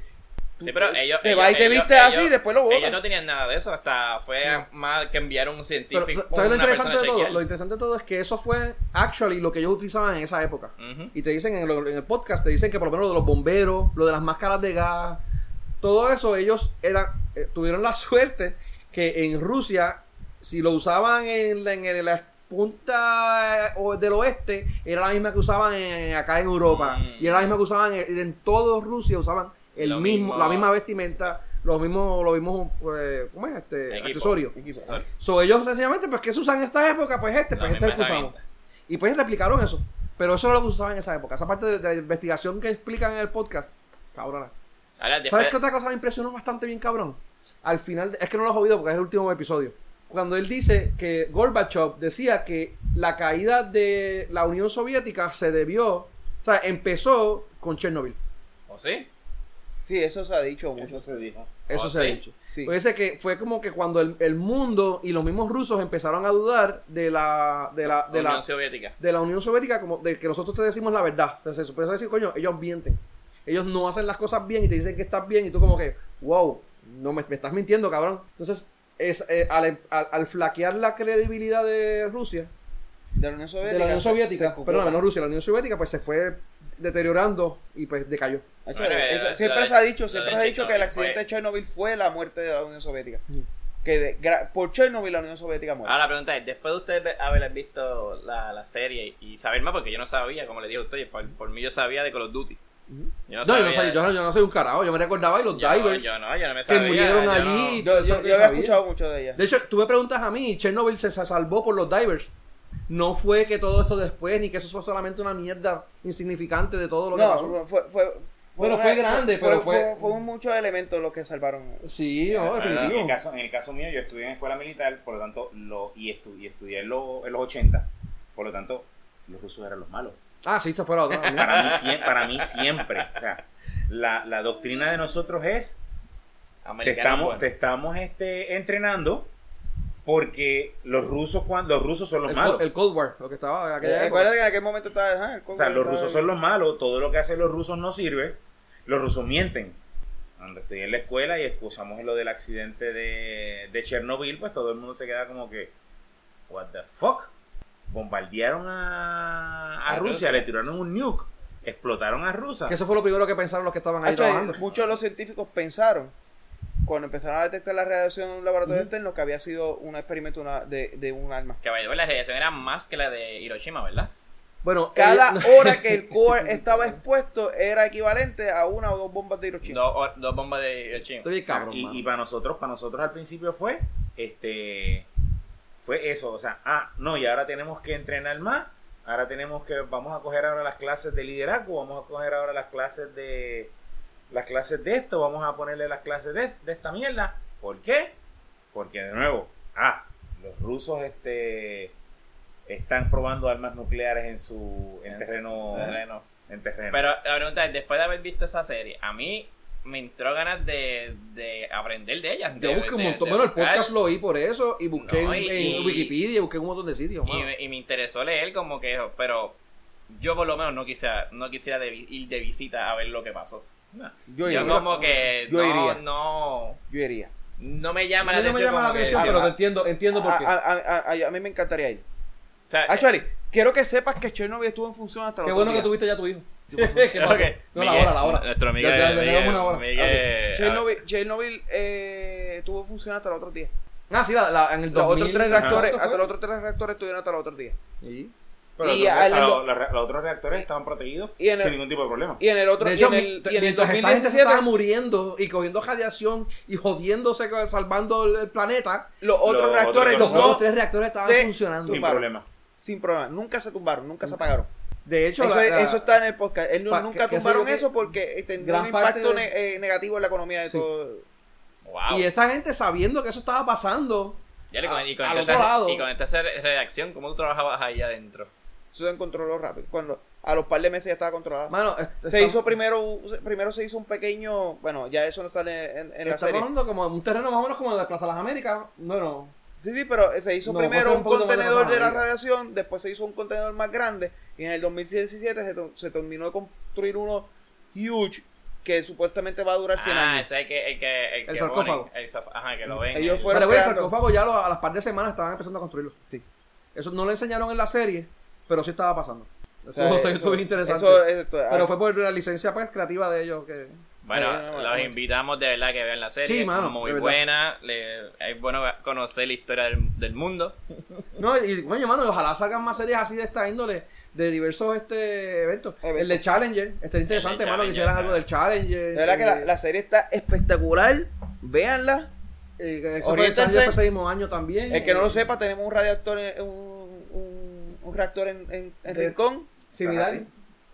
Sí, pero ellos. te vas y te ellos- vistes así y después lo botas. Ellos no tenían nada de eso. Hasta fue No. más que enviaron un Pero, científico. ¿sabes lo interesante de todo? Lo interesante de todo es que eso fue actually lo que ellos utilizaban en esa época. Y te dicen en, el podcast, te dicen que por lo menos lo de los bomberos, lo de las máscaras de gas, todo eso ellos eran, eh, tuvieron la suerte que en Rusia, si lo usaban en, la- en la punta eh, o- del oeste, era la misma que usaban en- acá en Europa. Mm. Y era la misma que usaban en, en todo Rusia, usaban el Lo mismo, mismo. la misma vestimenta, los mismos, los mismos eh, ¿cómo es? Este, Equipo. accesorios. Ah. So, ellos sencillamente, pues, ¿qué se usan en esta época? Pues este, La pues este es el que usamos. Y pues replicaron eso. Pero eso no lo usaban en esa época. Esa parte de, de la investigación que explican en el podcast, cabrona. Ahora, ¿Sabes qué otra cosa me impresionó bastante bien, cabrón? Al final, es que no lo has oído porque es el último episodio. Cuando él dice que Gorbachev decía que la caída de la Unión Soviética se debió, o sea, empezó con Chernobyl. ¿O sí? Sí, eso se ha dicho mucho. Eso se dijo. Eso ¿Oh, se ha sí? dicho. Sí. Pues dice que fue como que cuando el, el mundo y los mismos rusos empezaron a dudar de la, de la, de la, Unión Soviética. de la Unión Soviética, como de que nosotros te decimos la verdad. O sea, se decir, coño, ellos mienten. Ellos no hacen las cosas bien y te dicen que estás bien y tú como que, wow, no me, me estás mintiendo, cabrón. Entonces, es, eh, al, al- al flaquear la credibilidad de Rusia, De la Unión Soviética. de la Unión se- Soviética, se perdón, no. Rusia, la Unión Soviética, pues se fue deteriorando y pues decayó. Bueno, eso eh, siempre se ha dicho, siempre se ha dicho que el accidente fue- de Chernobyl fue la muerte de la Unión Soviética. Mm. Que de- gra- por Chernobyl la Unión Soviética muere. Ahora la pregunta es, después de ustedes haber visto la, la serie y saber más, porque yo no sabía, como le dije a ustedes, por, por mí yo sabía de Call of Duty. Yo No, yo, no soy, yo, no- yo no soy un carajo, yo me recordaba y los yo, divers. yo no, yo no me que sabía. murieron yo allí. no- yo, había sabía. escuchado mucho de ella. De hecho, tú me preguntas a mí, Chernobyl se, se salvó por los divers. No fue que todo esto después, ni que eso fue solamente una mierda insignificante de todo lo que pasó. no, fue, fue, Bueno, fue grande, pero fue- Fueron muchos elementos los que salvaron. Sí, no, Bueno, en, definitivo. el caso, en el caso mío, yo estudié en escuela militar, por lo tanto, lo, y, estu- y estudié en, lo- en los 80, por lo tanto, los rusos eran los malos. Ah, sí, se fue la otra. Para mí, para mí siempre. O sea, la, la doctrina de nosotros es te Americano estamos, bueno. te estamos este, entrenando porque los rusos cuando los rusos son los el, malos. Co- el Cold War, lo que estaba en aquella época. Recuerda que en aquel momento estaba. el o sea, los rusos son los malos, todo lo que hacen los rusos no sirve, los rusos mienten. Cuando estoy en la escuela y escuchamos lo del accidente de, de Chernobyl, pues todo el mundo se queda como que, what the fuck? Bombardearon a, a A Rusia, Rusia. le tiraron un nuke, explotaron a Rusia. Que eso fue lo primero que pensaron los que estaban ahí Hacho, trabajando. muchos de los científicos pensaron, cuando empezaron a detectar la radiación en un laboratorio externo, que había sido un experimento una- de, de un arma. Que vaya, la radiación era más que la de Hiroshima, ¿verdad? Bueno, Cada ellos- hora que el core estaba expuesto era equivalente a una o dos bombas de Hiroshima. Dos, bombas de Hiroshima. Estoy bien cabrón, y, y para nosotros, para nosotros al principio fue, este, fue eso, o sea, ah, no, y ahora tenemos que entrenar más, ahora tenemos que, vamos a coger ahora las clases de liderazgo, vamos a coger ahora las clases de, las clases de esto, vamos a ponerle las clases de, de esta mierda, ¿por qué? Porque de nuevo, ah, los rusos, este, están probando armas nucleares en su, en terreno, Terreno. en terreno. Pero la pregunta es, después de haber visto esa serie, a mí me entró ganas de, de aprender de ella. Yo de- busqué un montón. de Bueno, el buscar, podcast lo oí por eso y busqué No, en, y- en y- Wikipedia, busqué un montón de sitios. Y, me- y me interesó leer como que, pero yo por lo menos no quisiera, no quisiera ir de visita a ver lo que pasó. Yo Yo iría. como que Yo no, iría. no, Yo iría. no me llama la mí no me atención. llama la atención, pero ah, te entiendo, entiendo por A, qué. a- a- a- a mí me encantaría ir. o sea, Actually, quiero que sepas que Chernobyl estuvo en función hasta el Qué bueno que tuviste ya tu hijo. eh, No, la hora, la hora. Nuestro. Miguel, Chernobyl, Chernobyl eh, estuvo en función hasta el otro día. Ah, sí, la, la- en el Los 2000. otros tres reactores, ¿Cuánto hasta los otros tres reactores estuvieron hasta el otro día. Sí. Pero y, los, al- a los- los re- los otros reactores estaban protegidos Y en el- sin ningún tipo de problema. y en el otro De y hecho, en el, y en el se 2017 estaba muriendo y cogiendo radiación y jodiéndose, salvando el, el planeta, los otros Los reactores otros los no otros tres reactores estaban se funcionando. sin tumbaron. problema. sin problema, nunca se tumbaron, nunca se apagaron. De hecho, Eso, la- es- la- eso está en el podcast. Él nu- Pa- nunca que- tumbaron eso yo que- eso porque tendría gran un impacto de- ne- eh, negativo en la economía de Sí. todo. Wow. Y esa gente sabiendo que eso estaba pasando. Ya, y con, y con a- al esta, otro lado. y con esta redacción, ¿cómo tú trabajabas ahí adentro? Se controló rápido. Cuando a los par de meses ya estaba. Mano, est- se estamos- hizo primero, primero se hizo un pequeño, bueno, ya eso no sale en, en la estamos serie. hablando como un terreno más o menos como el de Plaza de las Américas. Bueno, Sí, sí, pero se hizo No, primero un de contenedor de la radiación, después se hizo un contenedor más grande y en el 2017 se, to- se terminó de construir uno huge que supuestamente va a durar 100 Ah, años. ese es el que, el que, el El que sarcófago. ponen, el ajá, que lo ven. Ellos el- fueron- pero el sarcófago ya lo- a las par de semanas estaban empezando a construirlo. Sí. Eso no lo enseñaron en la serie, pero sí estaba pasando. O sea, Estuvo- estuvo eso- interesante. eso- esto- pero ah, fue por la licencia pues creativa de ellos que Bueno, Ay, no, no, los invitamos de verdad que vean la serie. Sí, mano, muy buena. le- es bueno conocer la historia del, del mundo. No, y coño, mano, ojalá salgan más series así de esta índole, de diversos este eventos. Eventos. El de Challenger, estaría interesante, mano, que hicieran algo del Challenger. de verdad que la, eh, la serie está espectacular. Véanla. eh, el ese mismo año también. El que no lo sepa, tenemos un un, un, reactor en, en, en De- Rincón. Similar.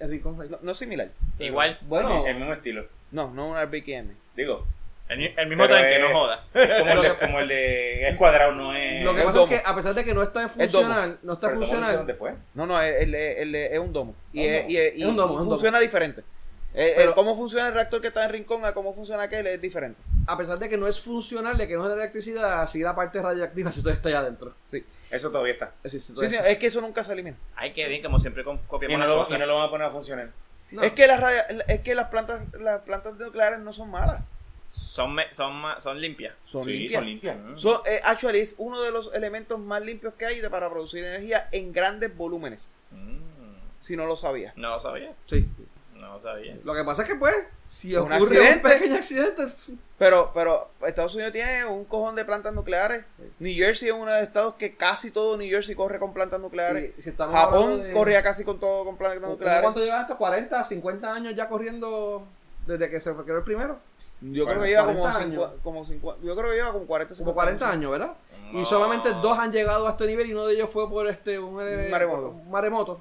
El Rincón. No, no es similar. Igual. Bueno, el mismo estilo. No, no un RBKM. Digo. El, mi- el mismo tanque, es- no joda. es como, el de, como el de es cuadrado, no es. lo que pasa domo. es que a pesar de que no está funcional, no está pero ¿cómo lo hicieron funcional. después. No, no, el, el- el- es un domo. Y, es- domo. y es- y Es un domo, es un funciona diferente. Eh, eh, cómo funciona el reactor que está en Rincón a cómo funciona aquel es diferente. A pesar de que no es funcional, de que no genera electricidad, sí la parte radiactiva si todo está allá adentro. Sí. Eso todavía está. Sí, sí, Sí, sí, es que eso nunca se elimina. Ay, qué bien, como siempre com- Y copiamos no, lo, y no lo van a poner a funcionar. No. Es que las es que las plantas las plantas nucleares no son malas. Son, me- son, ma- son limpias. Son sí, limpias. son limpias. Mm. Son, eh, actually, es uno de los elementos más limpios que hay de- para producir energía en grandes volúmenes. Mm, Si no lo sabía. No lo sabía. Sí. No lo sabía. Lo que pasa es que, pues, si Un ocurre un accidente. pequeño accidente, Pero, pero Estados Unidos tiene un cojón de plantas nucleares. New Jersey es uno de los estados que casi todo New Jersey corre con plantas nucleares. y si Japón de- corría casi con todo con plantas nucleares. ¿Cuánto lleva esto? ¿40, 50 años ya corriendo desde que se creó el primero? Yo creo que lleva como 40 cincu- años. como 50 yo creo que lleva como 40 Como 40 años, ¿verdad? Y solamente dos han llegado a este nivel y uno de ellos fue por este un, maremoto. un maremoto.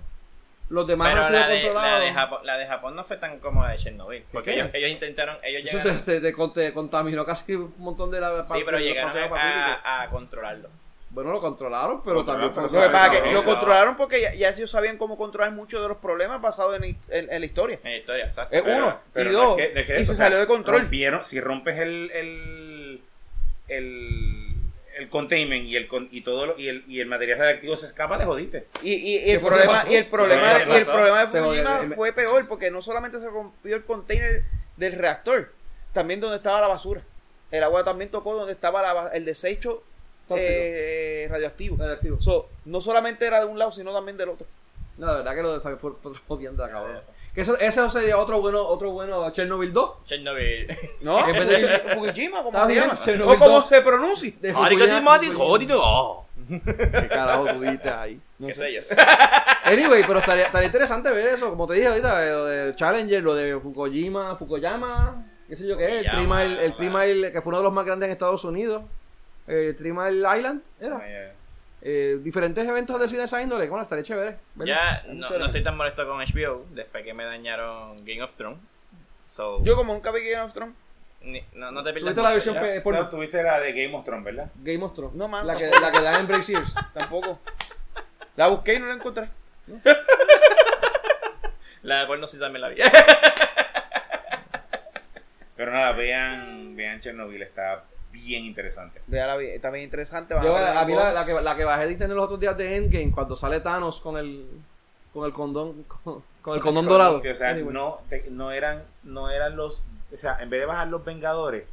Los demás Pero han sido la de, controlados. la, de Japón, la de Japón no fue tan como la de Chernobyl. Porque qué? ellos, ellos intentaron, ellos Eso llegaron, se, se- contaminó casi un montón de la sí, pero llegaron a, a controlarlo. Bueno, lo controlaron, pero Controlaron, también pero fue Lo que controlaron porque ya, ya ellos sabían cómo controlar muchos de los problemas basados en, en- en la historia. En la historia, exacto. Es Pero- uno pero y no dos. es que- es que y se o sea, salió de control. rompieron- si rompes el, el, el, el containment y el con- y todo lo- y el, y el material radiactivo se escapa, te jodiste. Y, y- y ¿Qué el fue problema, pasó? y el problema, ¿Qué y el problema de. Fukushima fue peor porque no solamente se rompió el container del reactor, también donde estaba la basura. El agua también tocó donde estaba la el desecho eh, radioactivo. Radioactivo. So, no solamente era de un lado, sino también del otro. No, la verdad que lo de fue, fue jodiendo, cabrón. Eso. Que eso, ese sería otro bueno, otro bueno Chernobyl 2. Chernobyl. No, En vez de- Fukushima, Fukushima, ¿cómo se llama? Chernobyl O como dos. se pronuncie. De Arigatimati, Fukuyama. jodido. ¿Qué carajo tú dices ahí? ¿Qué sé yo? Anyway, pero estaría, estaría interesante ver eso, como te dije ahorita, eh, lo de Challenger, lo de Fukuyama, Fukuyama, qué sé yo qué, el Fukuyama, Three Mile, el claro. Three Mile, que fue uno de los más grandes en Estados Unidos, eh, Three Mile Island, era. Eh, Eh, diferentes eventos de cine de esa índole, bueno, estaría chévere. ¿verdad? Ya no, no estoy tan molesto con HBO después que me dañaron Game of Thrones. So, Yo como nunca vi Game of Thrones, ni- no, no te pierdas ¿Tuviste la versión porno? no, tuviste la de Game of Thrones, ¿verdad? Game of Thrones. No, man, la que, la que da en Break Sears. tampoco. La busqué y no la encontré. La de porno sí también la vi. Pero nada, vean, vean Chernobyl, está bien interesante. Está bien interesante. van Yo, a a hablar mí de la, que, la que bajé de internet los otros días de Endgame, cuando sale Thanos con el, con el condón, con, con el condón dorado. Sí, o sea, Anyway. no, te- no eran, no eran los, o sea, en vez de bajar los Vengadores,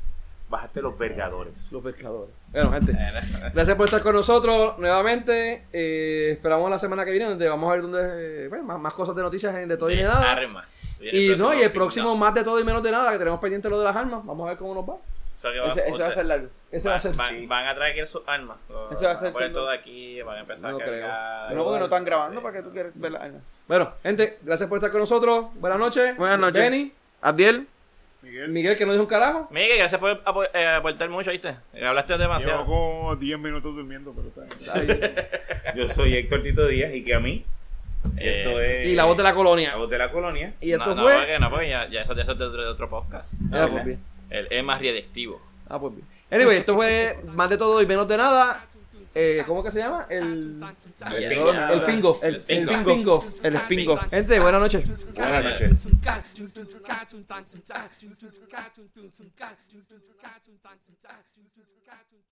bajaste los Vergadores. Los pescadores. Bueno, gente. Eh, Gracias por estar con nosotros nuevamente. Eh, esperamos la semana que viene donde vamos a ver donde, eh, bueno, más, más cosas de noticias de todo y de nada. Armas. Y no, y el próximo más de todo y menos de nada, que tenemos pendiente lo de las armas. Vamos a ver cómo nos va. Que va- Ese, ese va a ser largo. Ese va a ser. van, sí. van a traer aquí sus armas. Lo- Ese va a van ser poner siendo- todo aquí, van a empezar No a creo. cargar. No, porque no están grabando Sí. para que tú quieras ver la arma. Bueno, gente, gracias por estar con nosotros. Buenas noches. Buenas noches. Benny, Abdiel. Miguel, Miguel, que no dijo un carajo. Miguel, gracias por apo- eh, aportar mucho, ¿viste? Hablaste llevo demasiado. como 10 minutos durmiendo, pero está bien. Yo soy Héctor Tito Díaz y que a mí Eh, esto es Y la voz de la colonia. la voz de la colonia. Y esto no, no, fue. porque no, porque ya, ya eso, ya eso es de otro, de otro podcast. Ah, El es más redactivo. Ah, pues bien. Anyway, esto fue más de todo y menos de nada. Eh, ¿Cómo que se llama? El, El pingo. el ping-off. El, El. El spin-off. Gente. Buenas noches. Buenas noches.